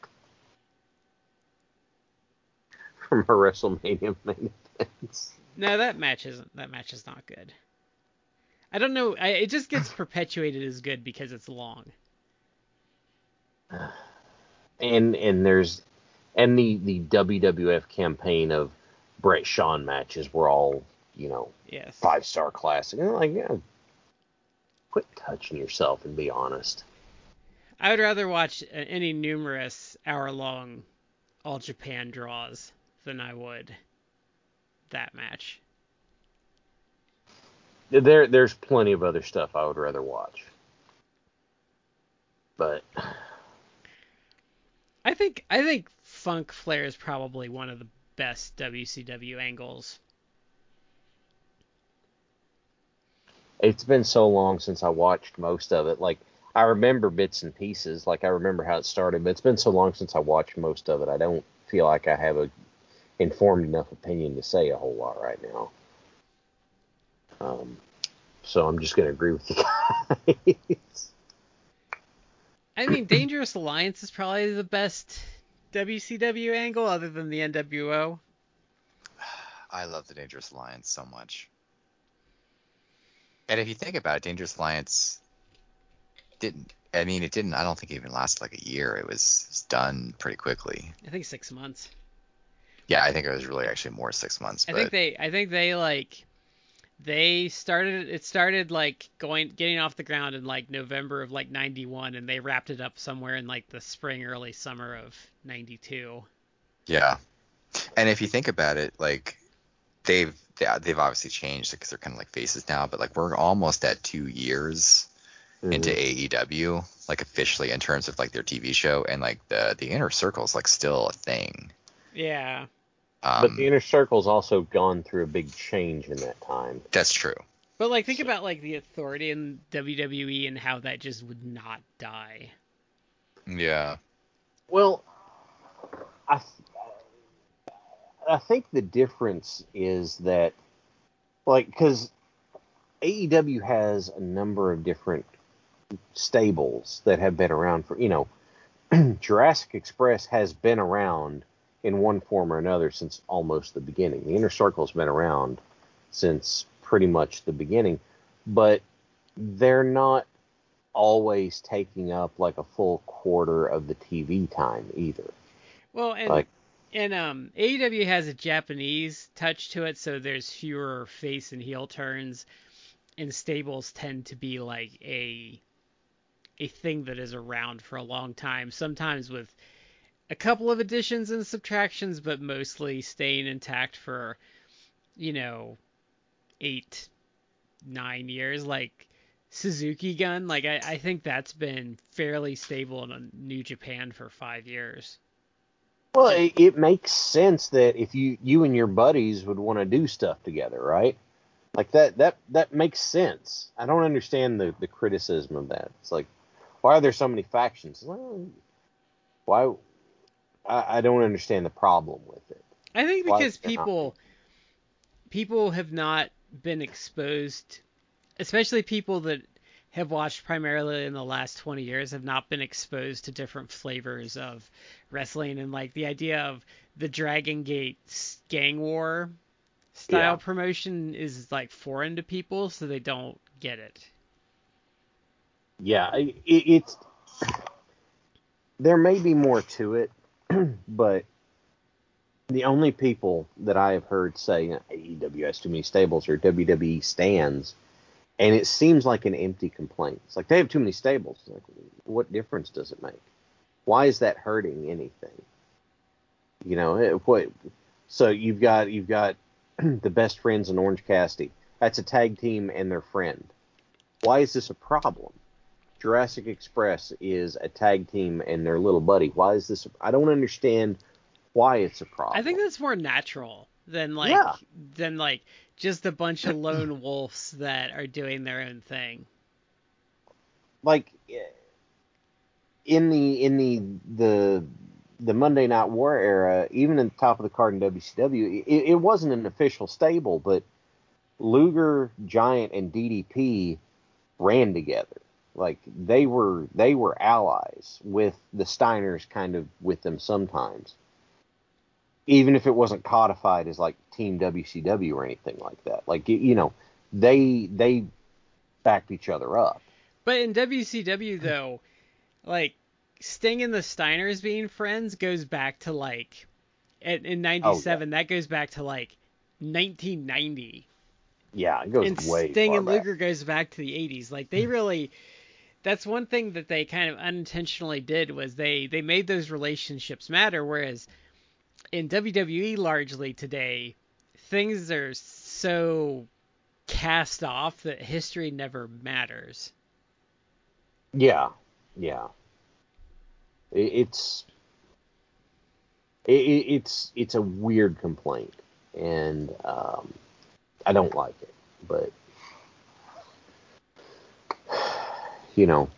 From a WrestleMania main event. No, that match isn't. That match is not good. I don't know. I, it just gets perpetuated as good because it's long. and and there's and the the WWF campaign of Bret Shawn matches were all you know Yes. five star classic. And I'm like, yeah, quit touching yourself and be honest. I would rather watch any numerous hour long All Japan draws than I would that match. There there's plenty of other stuff I would rather watch, but I think I think Funk Flair is probably one of the best WCW angles. It's been so long since I watched most of it. Like I remember bits and pieces, like I remember how it started, but it's been so long since I watched most of it. I don't feel like I have a informed enough opinion to say a whole lot right now. Um, so I'm just gonna agree with the guys. I mean, Dangerous Alliance is probably the best WCW angle other than the NWO. I love the Dangerous Alliance so much. And if you think about it, Dangerous Alliance didn't. I mean, it didn't. I don't think it even lasted like a year. It was, it was done pretty quickly. I think six months. Yeah, I think it was really actually more six months. I But think they I think they like they started it started like going getting off the ground in like November of like 91 and they wrapped it up somewhere in like the spring early summer of 92. Yeah, and if you think about it, like they've they- they've obviously changed because they're kind of like faces now. But like we're almost at two years into AEW, like officially in terms of like their TV show, and like the the inner circle is like still a thing. Yeah. Um, but the inner circle's also gone through a big change in that time. that's true. But like think about like the authority in WWE and how that just would not die. Yeah. Well, I th- I think the difference is that, like, because AEW has a number of different stables that have been around for, you know, Jurassic Express has been around in one form or another since almost the beginning. The Inner Circle's been around since pretty much the beginning, but they're not always taking up like a full quarter of the TV time either. Well, and Like- and um AEW has a Japanese touch to it, so there's fewer face and heel turns, and stables tend to be like a a thing that is around for a long time. Sometimes with a couple of additions and subtractions, but mostly staying intact for you know eight nine years. Like Suzuki Gun, like I, I think that's been fairly stable in New Japan for five years. Well, it, it makes sense that if you you and your buddies would want to do stuff together, right? Like that that that makes sense. I don't understand the the criticism of that. It's like, why are there so many factions? Well, why? I, I don't understand the problem with it. I think because not people people have not been exposed, especially people that have watched primarily in the last 20 years have not been exposed to different flavors of wrestling and like the idea of the Dragon Gate gang war style Yeah. promotion is like foreign to people so they don't get it. Yeah, it, it's there may be more to it, but the only people that I have heard say AEW has too many stables or WWE stands, and it seems like an empty complaint. It's like they have too many stables. Like, what difference does it make? Why is that hurting anything? You know, it- what? So you've got you've got the best friends in Orange Cassidy. That's a tag team and their friend. Why is this a problem? Jurassic Express is a tag team and their little buddy. Why is this? I don't understand why it's a problem. I think that's more natural than like yeah. than like just a bunch of lone wolves that are doing their own thing. Like in the in the the the Monday Night War era, even in the top of the card in WCW, it, it wasn't an official stable, but Luger, Giant, and DDP ran together. Like they were they were allies with the Steiners, kind of with them sometimes even if it wasn't codified as like Team WCW or anything like that. Like you know, they they backed each other up. But in WCW though, like Sting and the Steiners being friends goes back to like in '97. Oh, yeah. That goes back to like 1990. Yeah, it goes and way. Sting and back. Luger goes back to the 80s. Like they hmm. really. That's one thing that they kind of unintentionally did was they they made those relationships matter. Whereas in WWE largely today, things are so cast off that history never matters. Yeah, yeah. It's it, it's it's a weird complaint, and um, I don't like it. But you know,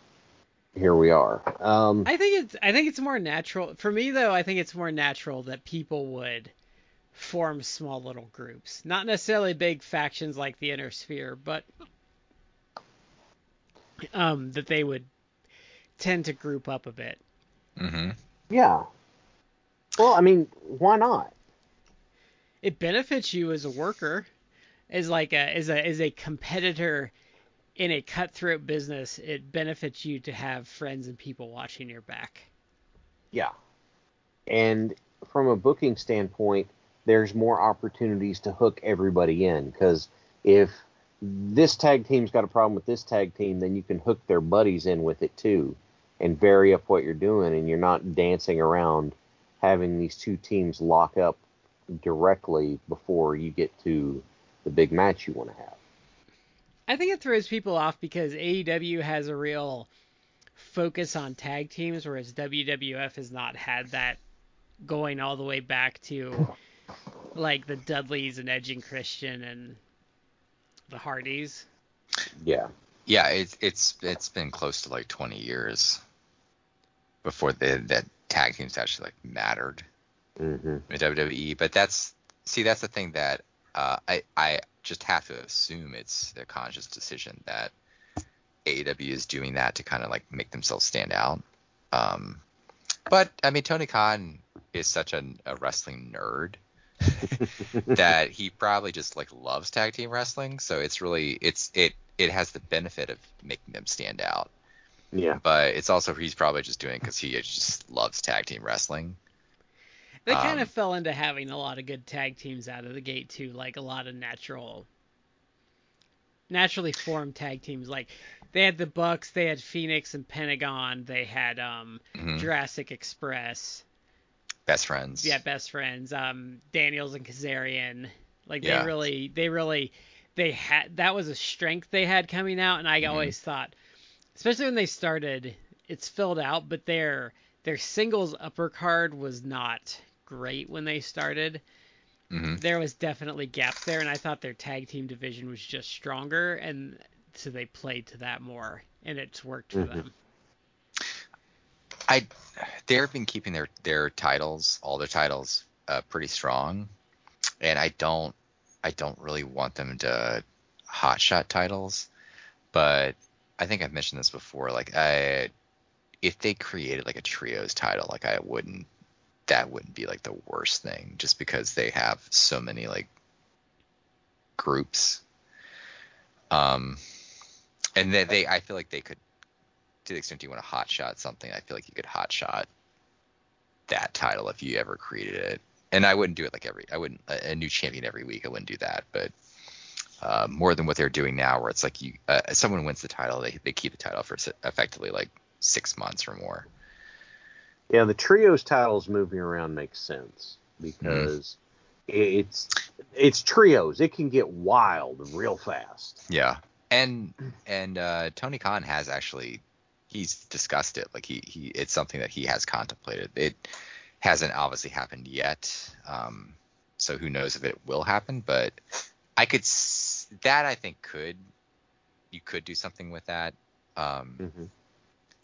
here we are. Um, I think it's I think it's more natural for me though. I think it's more natural that people would form small little groups, not necessarily big factions like the Inner Sphere, but um, that they would tend to group up a bit. Mm-hmm. Yeah. Well, I mean, why not? It benefits you as a worker, as like a as a as a competitor in a cutthroat business, it benefits you to have friends and people watching your back. Yeah. And from a booking standpoint, there's more opportunities to hook everybody in because if this tag team's got a problem with this tag team, then you can hook their buddies in with it too and vary up what you're doing and you're not dancing around having these two teams lock up directly before you get to the big match you want to have. I think it throws people off because AEW has a real focus on tag teams, whereas WWF has not had that going all the way back to like the Dudleys and Edge and Christian and the Hardys. Yeah. Yeah, it's it's it's been close to like 20 years before the that tag teams actually like mattered mm-hmm. in WWE. But that's see that's the thing that uh, I I just have to assume it's a conscious decision that AEW is doing that to kind of like make themselves stand out. Um, but I mean, Tony Khan is such an, a wrestling nerd that he probably just like loves tag team wrestling. So it's really it's it it has the benefit of making them stand out. Yeah. But it's also he's probably just doing because he just loves tag team wrestling. They kind of um, fell into having a lot of good tag teams out of the gate too, like a lot of natural, naturally formed tag teams. Like they had the Bucks, they had Fenix and Pentagon, they had um, mm-hmm. Jurassic Express. Best friends. Yeah, best friends. Um, Daniels and Kazarian. Like yeah. they really, they really, they had that was a strength they had coming out, and I mm-hmm. always thought, especially when they started, it's filled out, but their their singles upper card was not great when they started. Mm-hmm. There was definitely gaps there, and I thought their tag team division was just stronger, and so they played to that more, and it's worked for mm-hmm. them. I they've been keeping their their titles, all their titles, uh, pretty strong, and I don't I don't really want them to hotshot titles, but I think I've mentioned this before. Like I, if they created like a trios title, like I wouldn't that wouldn't be like the worst thing just because they have so many like groups. Um and they, they i feel like they could to the extent you want to hot shot something i feel like you could hot shot that title if you ever created it. And i wouldn't do it like every i wouldn't a, a new champion every week i wouldn't do that but uh, more than what they're doing now where it's like you uh, someone wins the title they, they keep the title for effectively like six months or more yeah, the trios titles moving around makes sense because it's it's trios. It can get wild real fast. Yeah, and and uh, Tony Khan has actually he's discussed it. Like he he it's something that he has contemplated. It hasn't obviously happened yet. Um, so who knows if it will happen? But I could that I think could you could do something with that. Um, mm-hmm.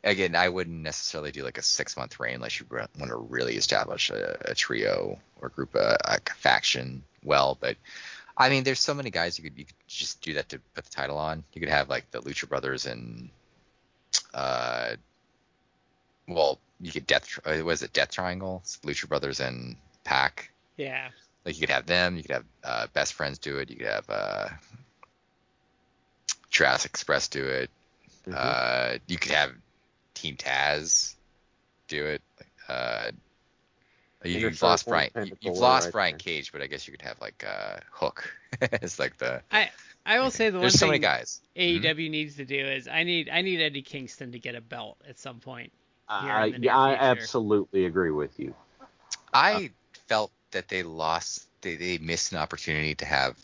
Again, I wouldn't necessarily do like a six month reign unless you want to really establish a, a trio or group, a, a, faction well. But I mean, there's so many guys you could you could just do that to put the title on. You could have like the Lucha Brothers and uh, well, you could Death. Uh, was it Death Triangle? It's Lucha Brothers and PAC. Yeah. Like you could have them. You could have uh, Best Friends do it. You could have uh, Jurassic Express do it. Mm-hmm. Uh, you could have Team Taz do it. Uh, you, have lost Brian. You, have lost right Brian there. Cage, but I guess you could have like uh, Hook. it's like the. I I will say the There's one so thing many guys. AEW mm-hmm. needs to do is I need I need Eddie Kingston to get a belt at some point. I I absolutely agree with you. I felt that they lost. They they missed an opportunity to have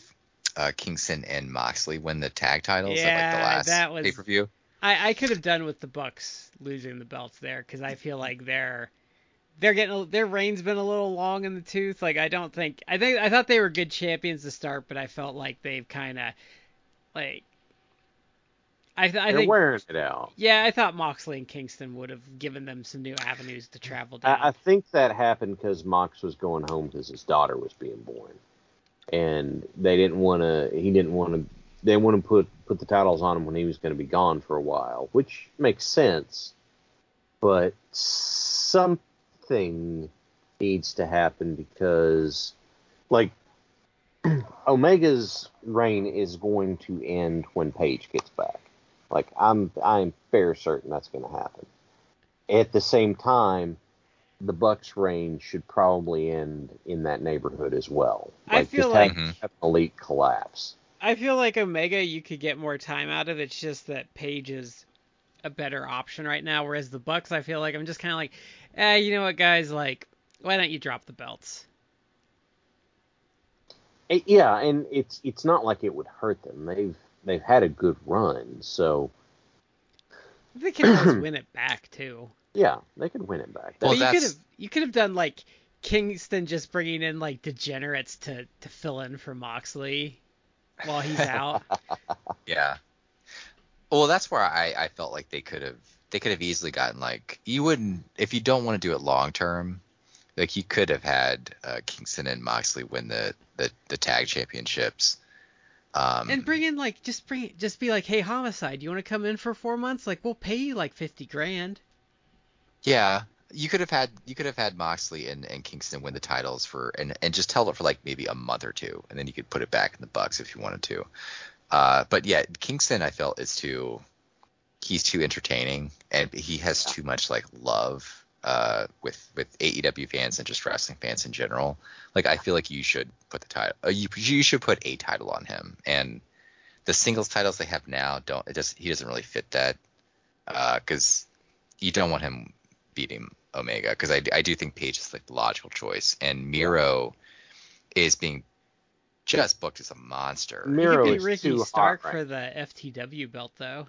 uh, Kingston and Moxley win the tag titles yeah, at like the last that was, pay per view. I, I could have done with the Bucks losing the belts there because I feel like they're they're getting their reign's been a little long in the tooth. Like I don't think I think I thought they were good champions to start, but I felt like they've kind of like I, th- I think wearing it out. Yeah, I thought Moxley and Kingston would have given them some new avenues to travel down. I, I think that happened because Mox was going home because his daughter was being born, and they didn't want to. He didn't want to. They wouldn't put put the titles on him when he was going to be gone for a while, which makes sense. But something needs to happen because, like, Omega's reign is going to end when Page gets back. Like I'm I'm fair certain that's going to happen. At the same time, the Bucks' reign should probably end in that neighborhood as well. Like, I feel like have an elite collapse. I feel like Omega, you could get more time out of. It's just that Page is a better option right now. Whereas the Bucks, I feel like I'm just kind of like, eh, you know what, guys? Like, why don't you drop the belts? It, yeah, and it's it's not like it would hurt them. They've they've had a good run, so they can always win it back too. Yeah, they could win it back. Well, you could have you could have done like Kingston just bringing in like degenerates to to fill in for Moxley while he's out. yeah. Well, that's where I I felt like they could have they could have easily gotten like you wouldn't if you don't want to do it long term. Like you could have had uh, Kingston and Moxley win the, the the tag championships um, and bring in like just bring just be like, hey, homicide, you want to come in for four months? Like we'll pay you like fifty grand. Yeah, you could have had you could have had Moxley and, and Kingston win the titles for and and just tell it for like maybe a month or two, and then you could put it back in the Bucks if you wanted to. Uh, but yeah, Kingston I felt is too he's too entertaining and he has too much like love uh, with with AEW fans and just wrestling fans in general. Like I feel like you should put the title, uh, you you should put a title on him. And the singles titles they have now don't. It just he doesn't really fit that because uh, you don't want him beating Omega because I, I do think Page is like the logical choice and Miro is being just booked as a monster. Miro he could be Ricky Stark hot, right? for the FTW belt though.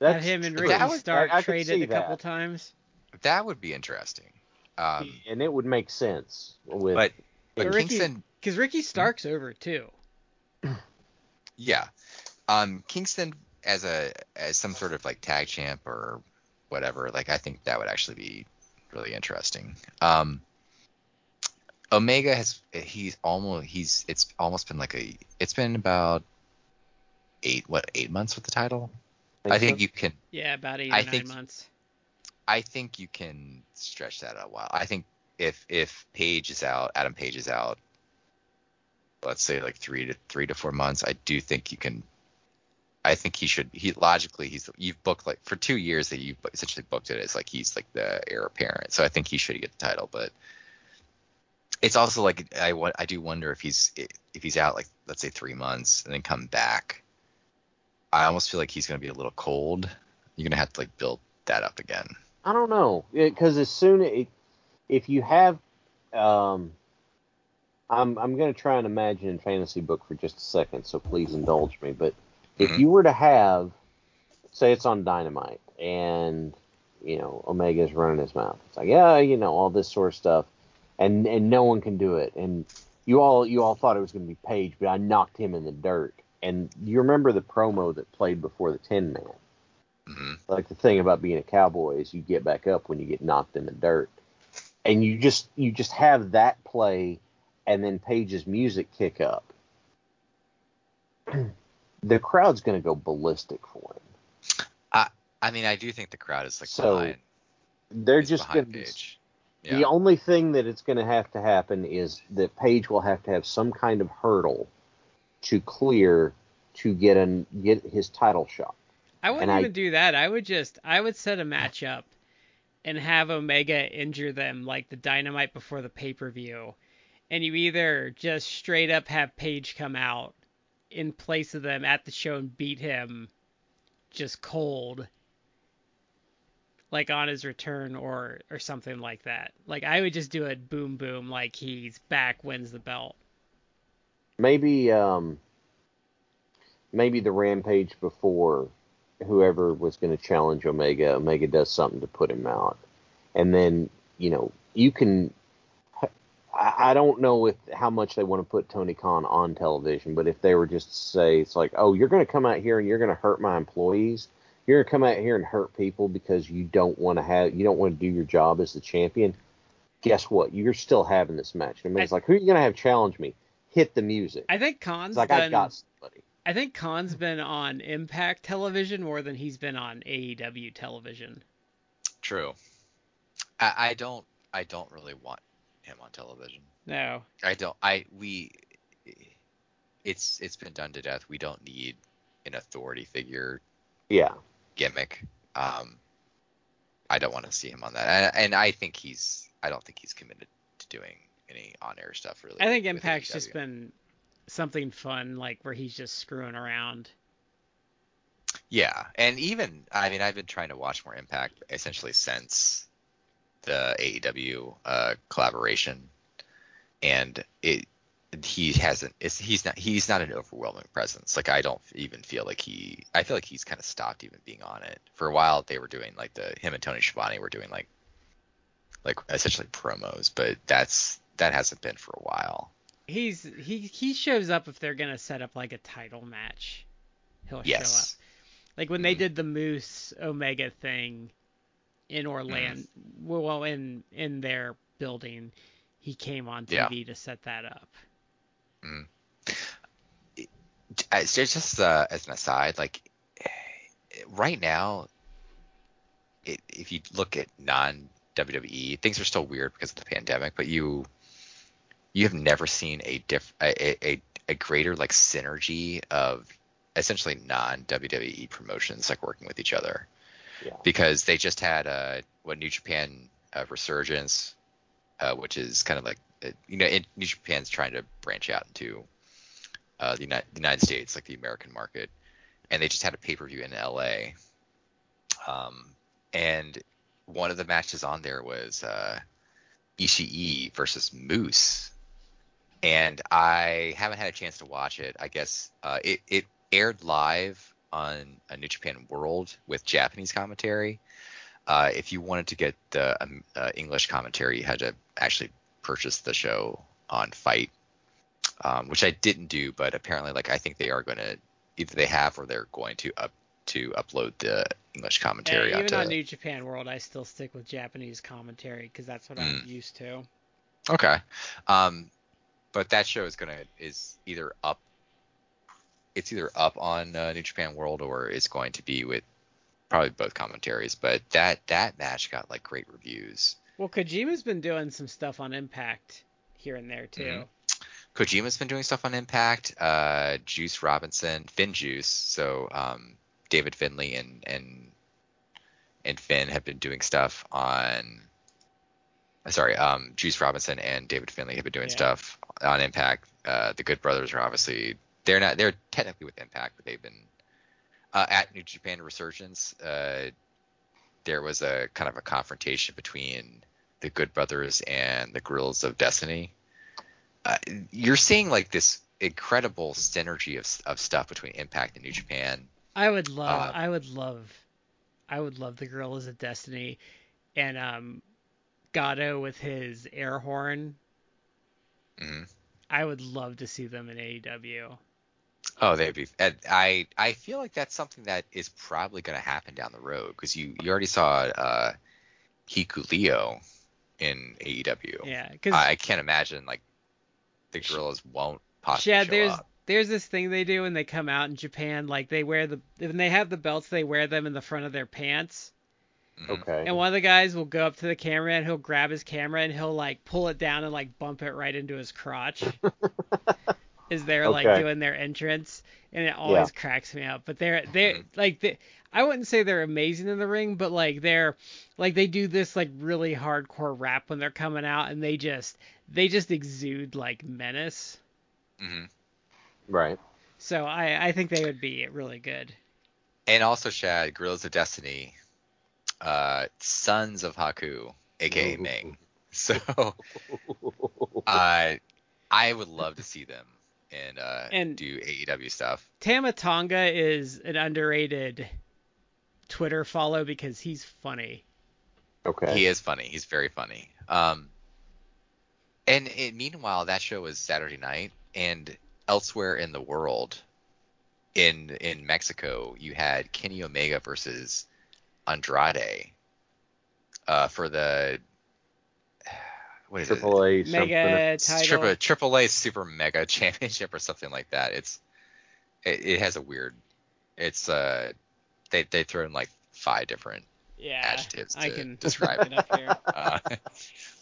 That's Have him and Ricky Stark I, I traded a couple times. That would be interesting. Um, and it would make sense with. But, but Kingston, because Ricky Stark's over too. Yeah, um, Kingston as a as some sort of like tag champ or whatever, like I think that would actually be really interesting. Um, Omega has he's almost he's it's almost been like a it's been about eight what eight months with the title. I think you can. Yeah, about eight or I nine think, months. I think you can stretch that out a while. I think if if Page is out, Adam Page is out, let's say like three to three to four months, I do think you can. I think he should. He logically, he's you've booked like for two years that you've essentially booked it as like he's like the heir apparent. So I think he should get the title, but it's also like I I do wonder if he's if he's out like let's say three months and then come back. I almost feel like he's going to be a little cold. You're going to have to like build that up again. I don't know because as soon as if you have um, I'm I'm going to try and imagine in fantasy book for just a second, so please indulge me. But if mm-hmm. you were to have, say, it's on Dynamite, and you know Omega's running his mouth, it's like yeah, you know all this sort of stuff, and and no one can do it, and you all you all thought it was going to be Page, but I knocked him in the dirt. And you remember the promo that played before the Ten Man? Mm-hmm. Like the thing about being a cowboy is you get back up when you get knocked in the dirt, and you just you just have that play, and then Page's music kick up. the crowd's going to go ballistic for him. I I mean I do think the crowd is like so behind, they're just going to yeah. The only thing that it's going to have to happen is that Page will have to have some kind of hurdle to clear to get an get his title shot. I wouldn't and even I, do that. I would just I would set a match up and have Omega injure them like the Dynamite before the pay per view, and you either just straight up have Page come out in place of them at the show and beat him just cold like on his return or or something like that. Like I would just do it boom boom like he's back wins the belt. Maybe um maybe the rampage before whoever was going to challenge Omega, Omega does something to put him out. And then, you know, you can I don't know if how much they want to put Tony Khan on television, but if they were just to say it's like, "Oh, you're going to come out here and you're going to hurt my employees," you're gonna come out here and hurt people because you don't want to have you don't want to do your job as the champion. Guess what? You're still having this match. And it's like, who are you gonna have challenge me? Hit the music. I think Khan's it's like been, I got somebody. I think Khan's been on Impact Television more than he's been on AEW television. True. I, I don't. I don't really want him on television. No. I don't. I we. It's it's been done to death. We don't need an authority figure. Yeah gimmick. Um, I don't want to see him on that, and, and, I think he's. I don't think he's committed to doing any on-air stuff really. I think Impact's just been something fun, like where he's just screwing around. Yeah, and even I mean I've been trying to watch more Impact essentially since the AEW uh, collaboration, and it he hasn't he's not he's not an overwhelming presence. Like i don't even feel like he i feel like he's kind of stopped even being on it. For a while they were doing like the him and tony Schiavone were doing like like essentially promos but that's that hasn't been for a while. He's he he shows up if they're gonna set up like a title match he'll yes. show up. Like when they mm-hmm. did the moose omega thing in orlando mm. well in in their building he came on tv yeah. to set that up Mm. It's just uh, as an aside, like right now, it, if you look at non WWE, things are still weird because of the pandemic. But you you have never seen a diff a, a, a greater like synergy of essentially non WWE promotions like working with each other. Because they just had a what New Japan uh, Resurgence, uh, which is kind of like you know, New Japan's trying to branch out into uh, the, United, the, United, States, like the American market, and they just had a pay per view in LA. Um, and one of the matches on there was uh, Ishii versus Moose, and I haven't had a chance to watch it. I guess uh, it it aired live on a New Japan World with Japanese commentary. Uh, if you wanted to get the um, uh, English commentary, you had to actually purchase the show on FITE, um, which I didn't do, but apparently, like I think they are going to either they have or they're going to up to upload the English commentary. Yeah, even onto, on New Japan World, I still stick with Japanese commentary because that's what mm. I'm used to. Okay, um, but that show is gonna is either up. It's either up on uh, New Japan World or it's going to be with probably both commentaries. But that that match got like great reviews. Well, Kojima's been doing some stuff on Impact here and there too. Mm-hmm. Kojima's been doing stuff on Impact. Uh, Juice Robinson, FinJuice, so um, David Finlay and and and Finn have been doing stuff on. Uh, sorry, um, Juice Robinson and David Finlay have been doing yeah. stuff on Impact. Uh, the Good Brothers are obviously they're not they're technically with Impact, but they've been uh, at New Japan Resurgence. Uh, there was a kind of a confrontation between the Good Brothers and the Guerrillas of Destiny. uh, you're seeing like this incredible synergy of of stuff between Impact and New Japan. I would love, Uh, I would love, I would love the Guerrillas of Destiny, and um, Gatto with his air horn. Mhm. I would love to see them in AEW. Oh, they'd be. I I feel like that's something that is probably going to happen down the road because you you already saw uh, Hikuleo in AEW. Yeah, because I, I can't imagine like the Guerrillas won't possibly yeah, show there's up. there's this thing they do when they come out in Japan, like they wear the when they have the belts, they wear them in the front of their pants. Mhm. Okay. And one of the guys will go up to the camera and he'll grab his camera and he'll like pull it down and like bump it right into his crotch. Is they're like doing their entrance and it always cracks me up. But they're they're Mhm. like they, I wouldn't say they're amazing in the ring, but like they're like they do this like really hardcore rap when they're coming out and they just they just exude like menace. Mhm. Right. So I I think they would be really good. And also, Shad, Guerrillas of Destiny, uh, Sons of Haku, aka Ooh. Meng. So, uh, I would love to see them and uh, And- do AEW stuff. Tama Tonga is an underrated Twitter follow because he's funny. Okay. He is funny. He's very funny. Um, and it, meanwhile, that show was Saturday night, and elsewhere in the world, in in Mexico, you had Kenny Omega versus Andrade uh, for the what is Triple A Mega something. title. Triple Triple A Super Mega Championship or something like that. It's it, it has a weird. It's uh they they throw in like five different yeah, adjectives I can describe look it up here. uh,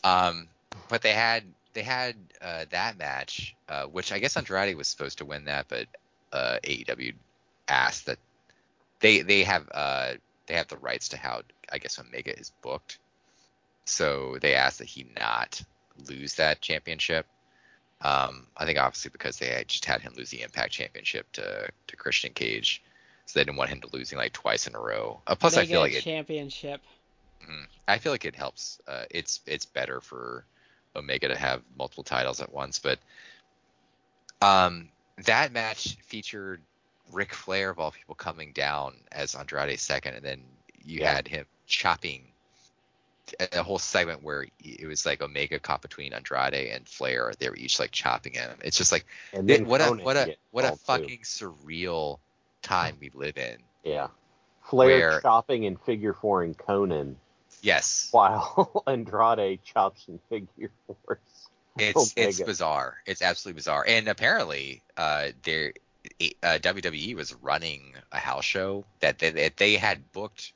um, but they had they had uh, that match, uh, which I guess Andrade was supposed to win that, but uh, AEW asked that they they have uh, they have the rights to how I guess Omega is booked, so they asked that he not lose that championship. Um, I think obviously because they had just had him lose the Impact Championship to to Christian Cage, so they didn't want him to losing like twice in a row. Uh, plus, I feel like it, championship. Mhm. I feel like it helps. Uh, it's it's better for Omega to have multiple titles at once, but um, that match featured Ric Flair of all people coming down as Andrade's second, and then you Yeah. had him chopping a, whole segment where it was like Omega caught between Andrade and Flair. They were each like chopping him. It's just like it- what a what a what a involved, too. fucking surreal time we live in. Yeah. Flair Where- chopping and figure four fouring Conan Yes. while Andrade chops and figure fours. It's it's bizarre. It's absolutely bizarre. And apparently, uh, there uh, WWE was running a house show that they, that they had booked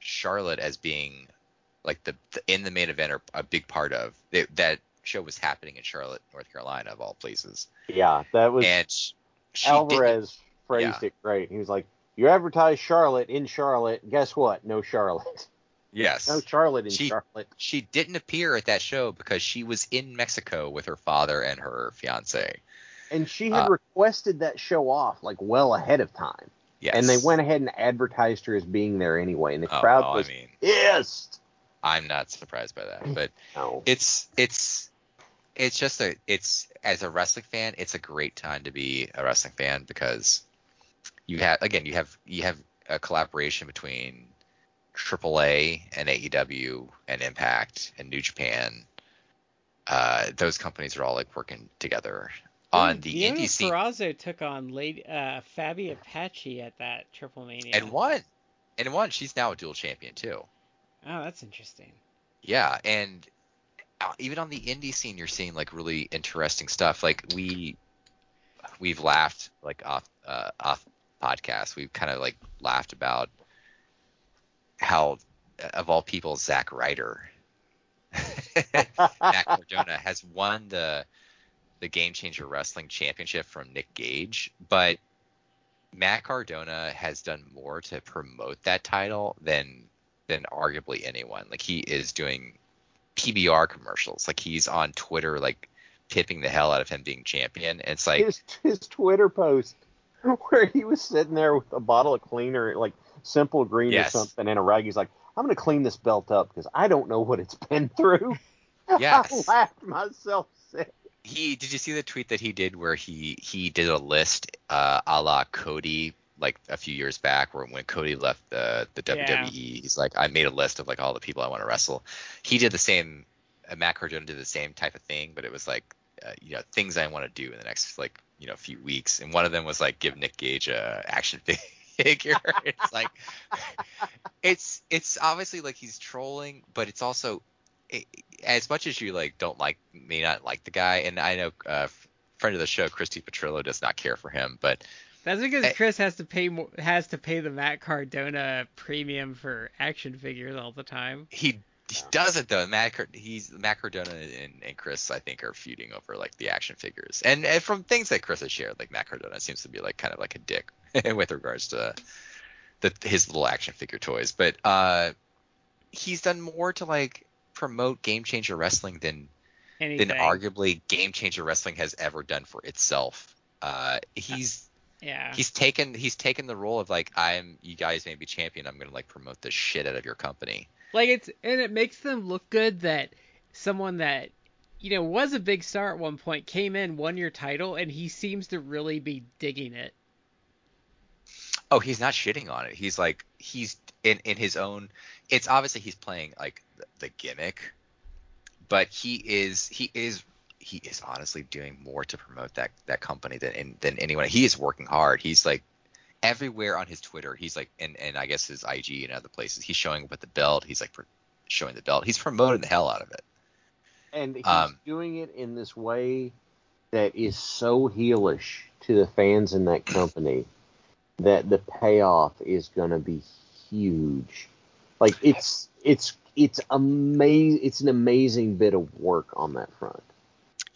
Charlotte as being like the, the in the main event are a big part of It- that show was happening in Charlotte, North Carolina, of all places. Yeah, that was And sh- she didn't- Alvarez phrased it great. He was like, "You advertise Charlotte in Charlotte. Guess what? No Charlotte. yes, No Charlotte in She- Charlotte." she didn't appear at that show because she was in Mexico with her father and her fiance. And she had Uh, requested that show off like well ahead of time. Yes, And they went ahead and advertised her as being there anyway, and the Oh, crowd well, was I mean, pissed. I'm not surprised by that, but. No. it's it's it's just a it's as a wrestling fan it's a great time to be a wrestling fan because you have again you have you have a collaboration between AAA and AEW and Impact and New Japan uh those companies are all like working together on the Deonna indie scene Purrazzo took on Lady uh, Faby Apache at that Triple Mania. and won and won she's now a dual champion too Oh, that's interesting. Yeah, and uh, even on the indie scene, you're seeing like really interesting stuff. Like we we've laughed like off uh, off podcast. We've kind of like laughed about how uh, of all people, Zach Ryder, Matt Cardona has won the the Game Changer Wrestling Championship from Nick Gage, but Matt Cardona has done more to promote that title than than arguably anyone. Like he is doing PBR commercials. Like he's on Twitter, like tipping the hell out of him being champion. And it's like, his his Twitter post where he was sitting there with a bottle of cleaner, like simple green Yes. or something, and a rag. He's like, "I'm gonna clean this belt up because I don't know what it's been through." Yes. I laughed myself sick. he did you see the tweet that he did where he he did a list uh, a la Cody like a few years back where when Cody left the the WWE yeah. he's like I made a list of like all the people I want to wrestle. He did the same. Uh, Matt Cardona did the same type of thing, but it was like uh, you know things I want to do in the next like you know few weeks, and one of them was like give Nick Gage a action figure. it's like it's it's obviously like he's trolling, but it's also it, as much as you like don't like may not like the guy, and I know uh, friend of the show Christy Petrillo does not care for him, but that's because eh Chris has to pay more, has to pay the Matt Cardona premium for action figures all the time. He he doesn't though. Matt he's Matt Cardona and, and Chris I think are feuding over like the action figures, and, and from things that Chris has shared, like Matt Cardona seems to be like kind of like a dick with regards to the his little action figure toys, but uh, he's done more to like promote Game Changer Wrestling than Anything. than arguably Game Changer Wrestling has ever done for itself. Uh, he's yeah. He's taken he's taken the role of like I'm you guys may be champion. I'm gonna like promote the shit out of your company. Like it's and it makes them look good that someone that you know was a big star at one point came in won your title and he seems to really be digging it. Oh, he's not shitting on it. He's like he's in in his own. It's obviously he's playing like the, the gimmick, but he is he is he is honestly doing more to promote that that company than than anyone. He is working hard. He's like everywhere on his Twitter. He's like and and I guess his IG and other places. He's showing up with the belt. He's like showing the belt. He's promoting the hell out of it. And he's um, doing it in this way that is so heelish to the fans in that company that the payoff is going to be huge. Like it's it's it's amazing. It's an amazing bit of work on that front.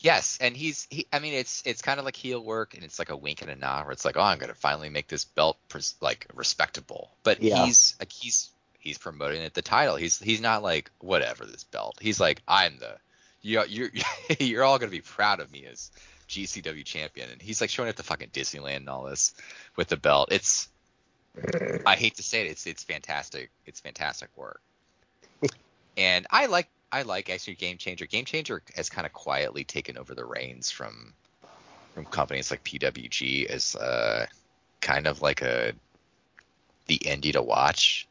Yes, and he's he. I mean, it's it's kind of like heel work, and it's like a wink and a nod, where it's like, oh, I'm gonna finally make this belt pres- like respectable. But yeah. he's like he's he's promoting it the title. He's he's not like whatever this belt. He's like I'm the you you're you're all gonna be proud of me as GCW champion, and he's like showing up to fucking Disneyland and all this with the belt. It's I hate to say it, it's it's fantastic. It's fantastic work. and I like I like actually Game Changer. Game Changer has kind of quietly taken over the reins from from companies like PWG as uh, kind of like a the indie to watch.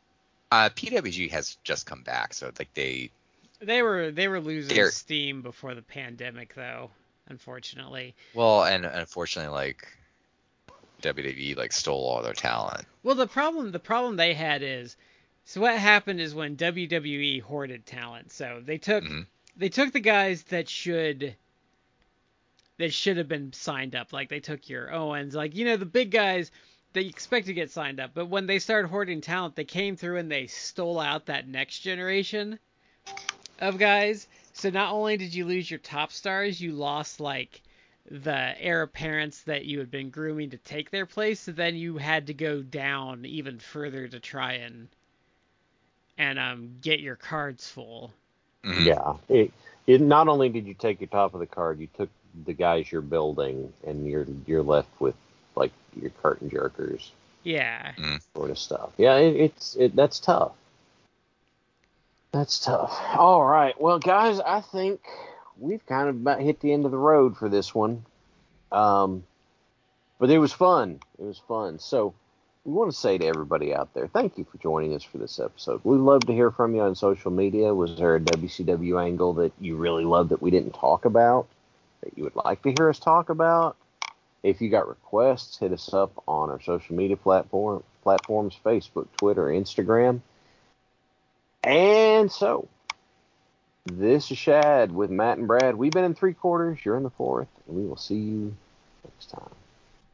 Uh, PWG has just come back, so like they they were they were losing steam before the pandemic, though. Unfortunately. Well, and unfortunately, like WWE like stole all their talent. Well, the problem the problem they had is so what happened is when WWE hoarded talent. So they took mm-hmm. they took the guys that should that should have been signed up. Like they took your Owens, like you know the big guys that you expect to get signed up. But when they started hoarding talent, they came through and they stole out that next generation of guys. So not only did you lose your top stars, you lost like the heir apparents that you had been grooming to take their place. So then you had to go down even further to try and and um, get your cards full. Mm-hmm. Yeah, it, it not only did you take your top of the card, you took the guys you're building, and you're you're left with like your curtain jerkers. Yeah. Mm. Sort of stuff. Yeah, it, it's it that's tough. That's tough. All right, well, guys, I think we've kind of about hit the end of the road for this one. Um, but it was fun. It was fun. So we want to say to everybody out there, thank you for joining us for this episode. We'd love to hear from you on social media. Was there a WCW angle that you really loved that we didn't talk about, that you would like to hear us talk about? If you got requests, hit us up on our social media platform platforms, Facebook, Twitter, Instagram. And so, this is Shad with Matt and Brad. We've been in three quarters. You're in the fourth, and we will see you next time.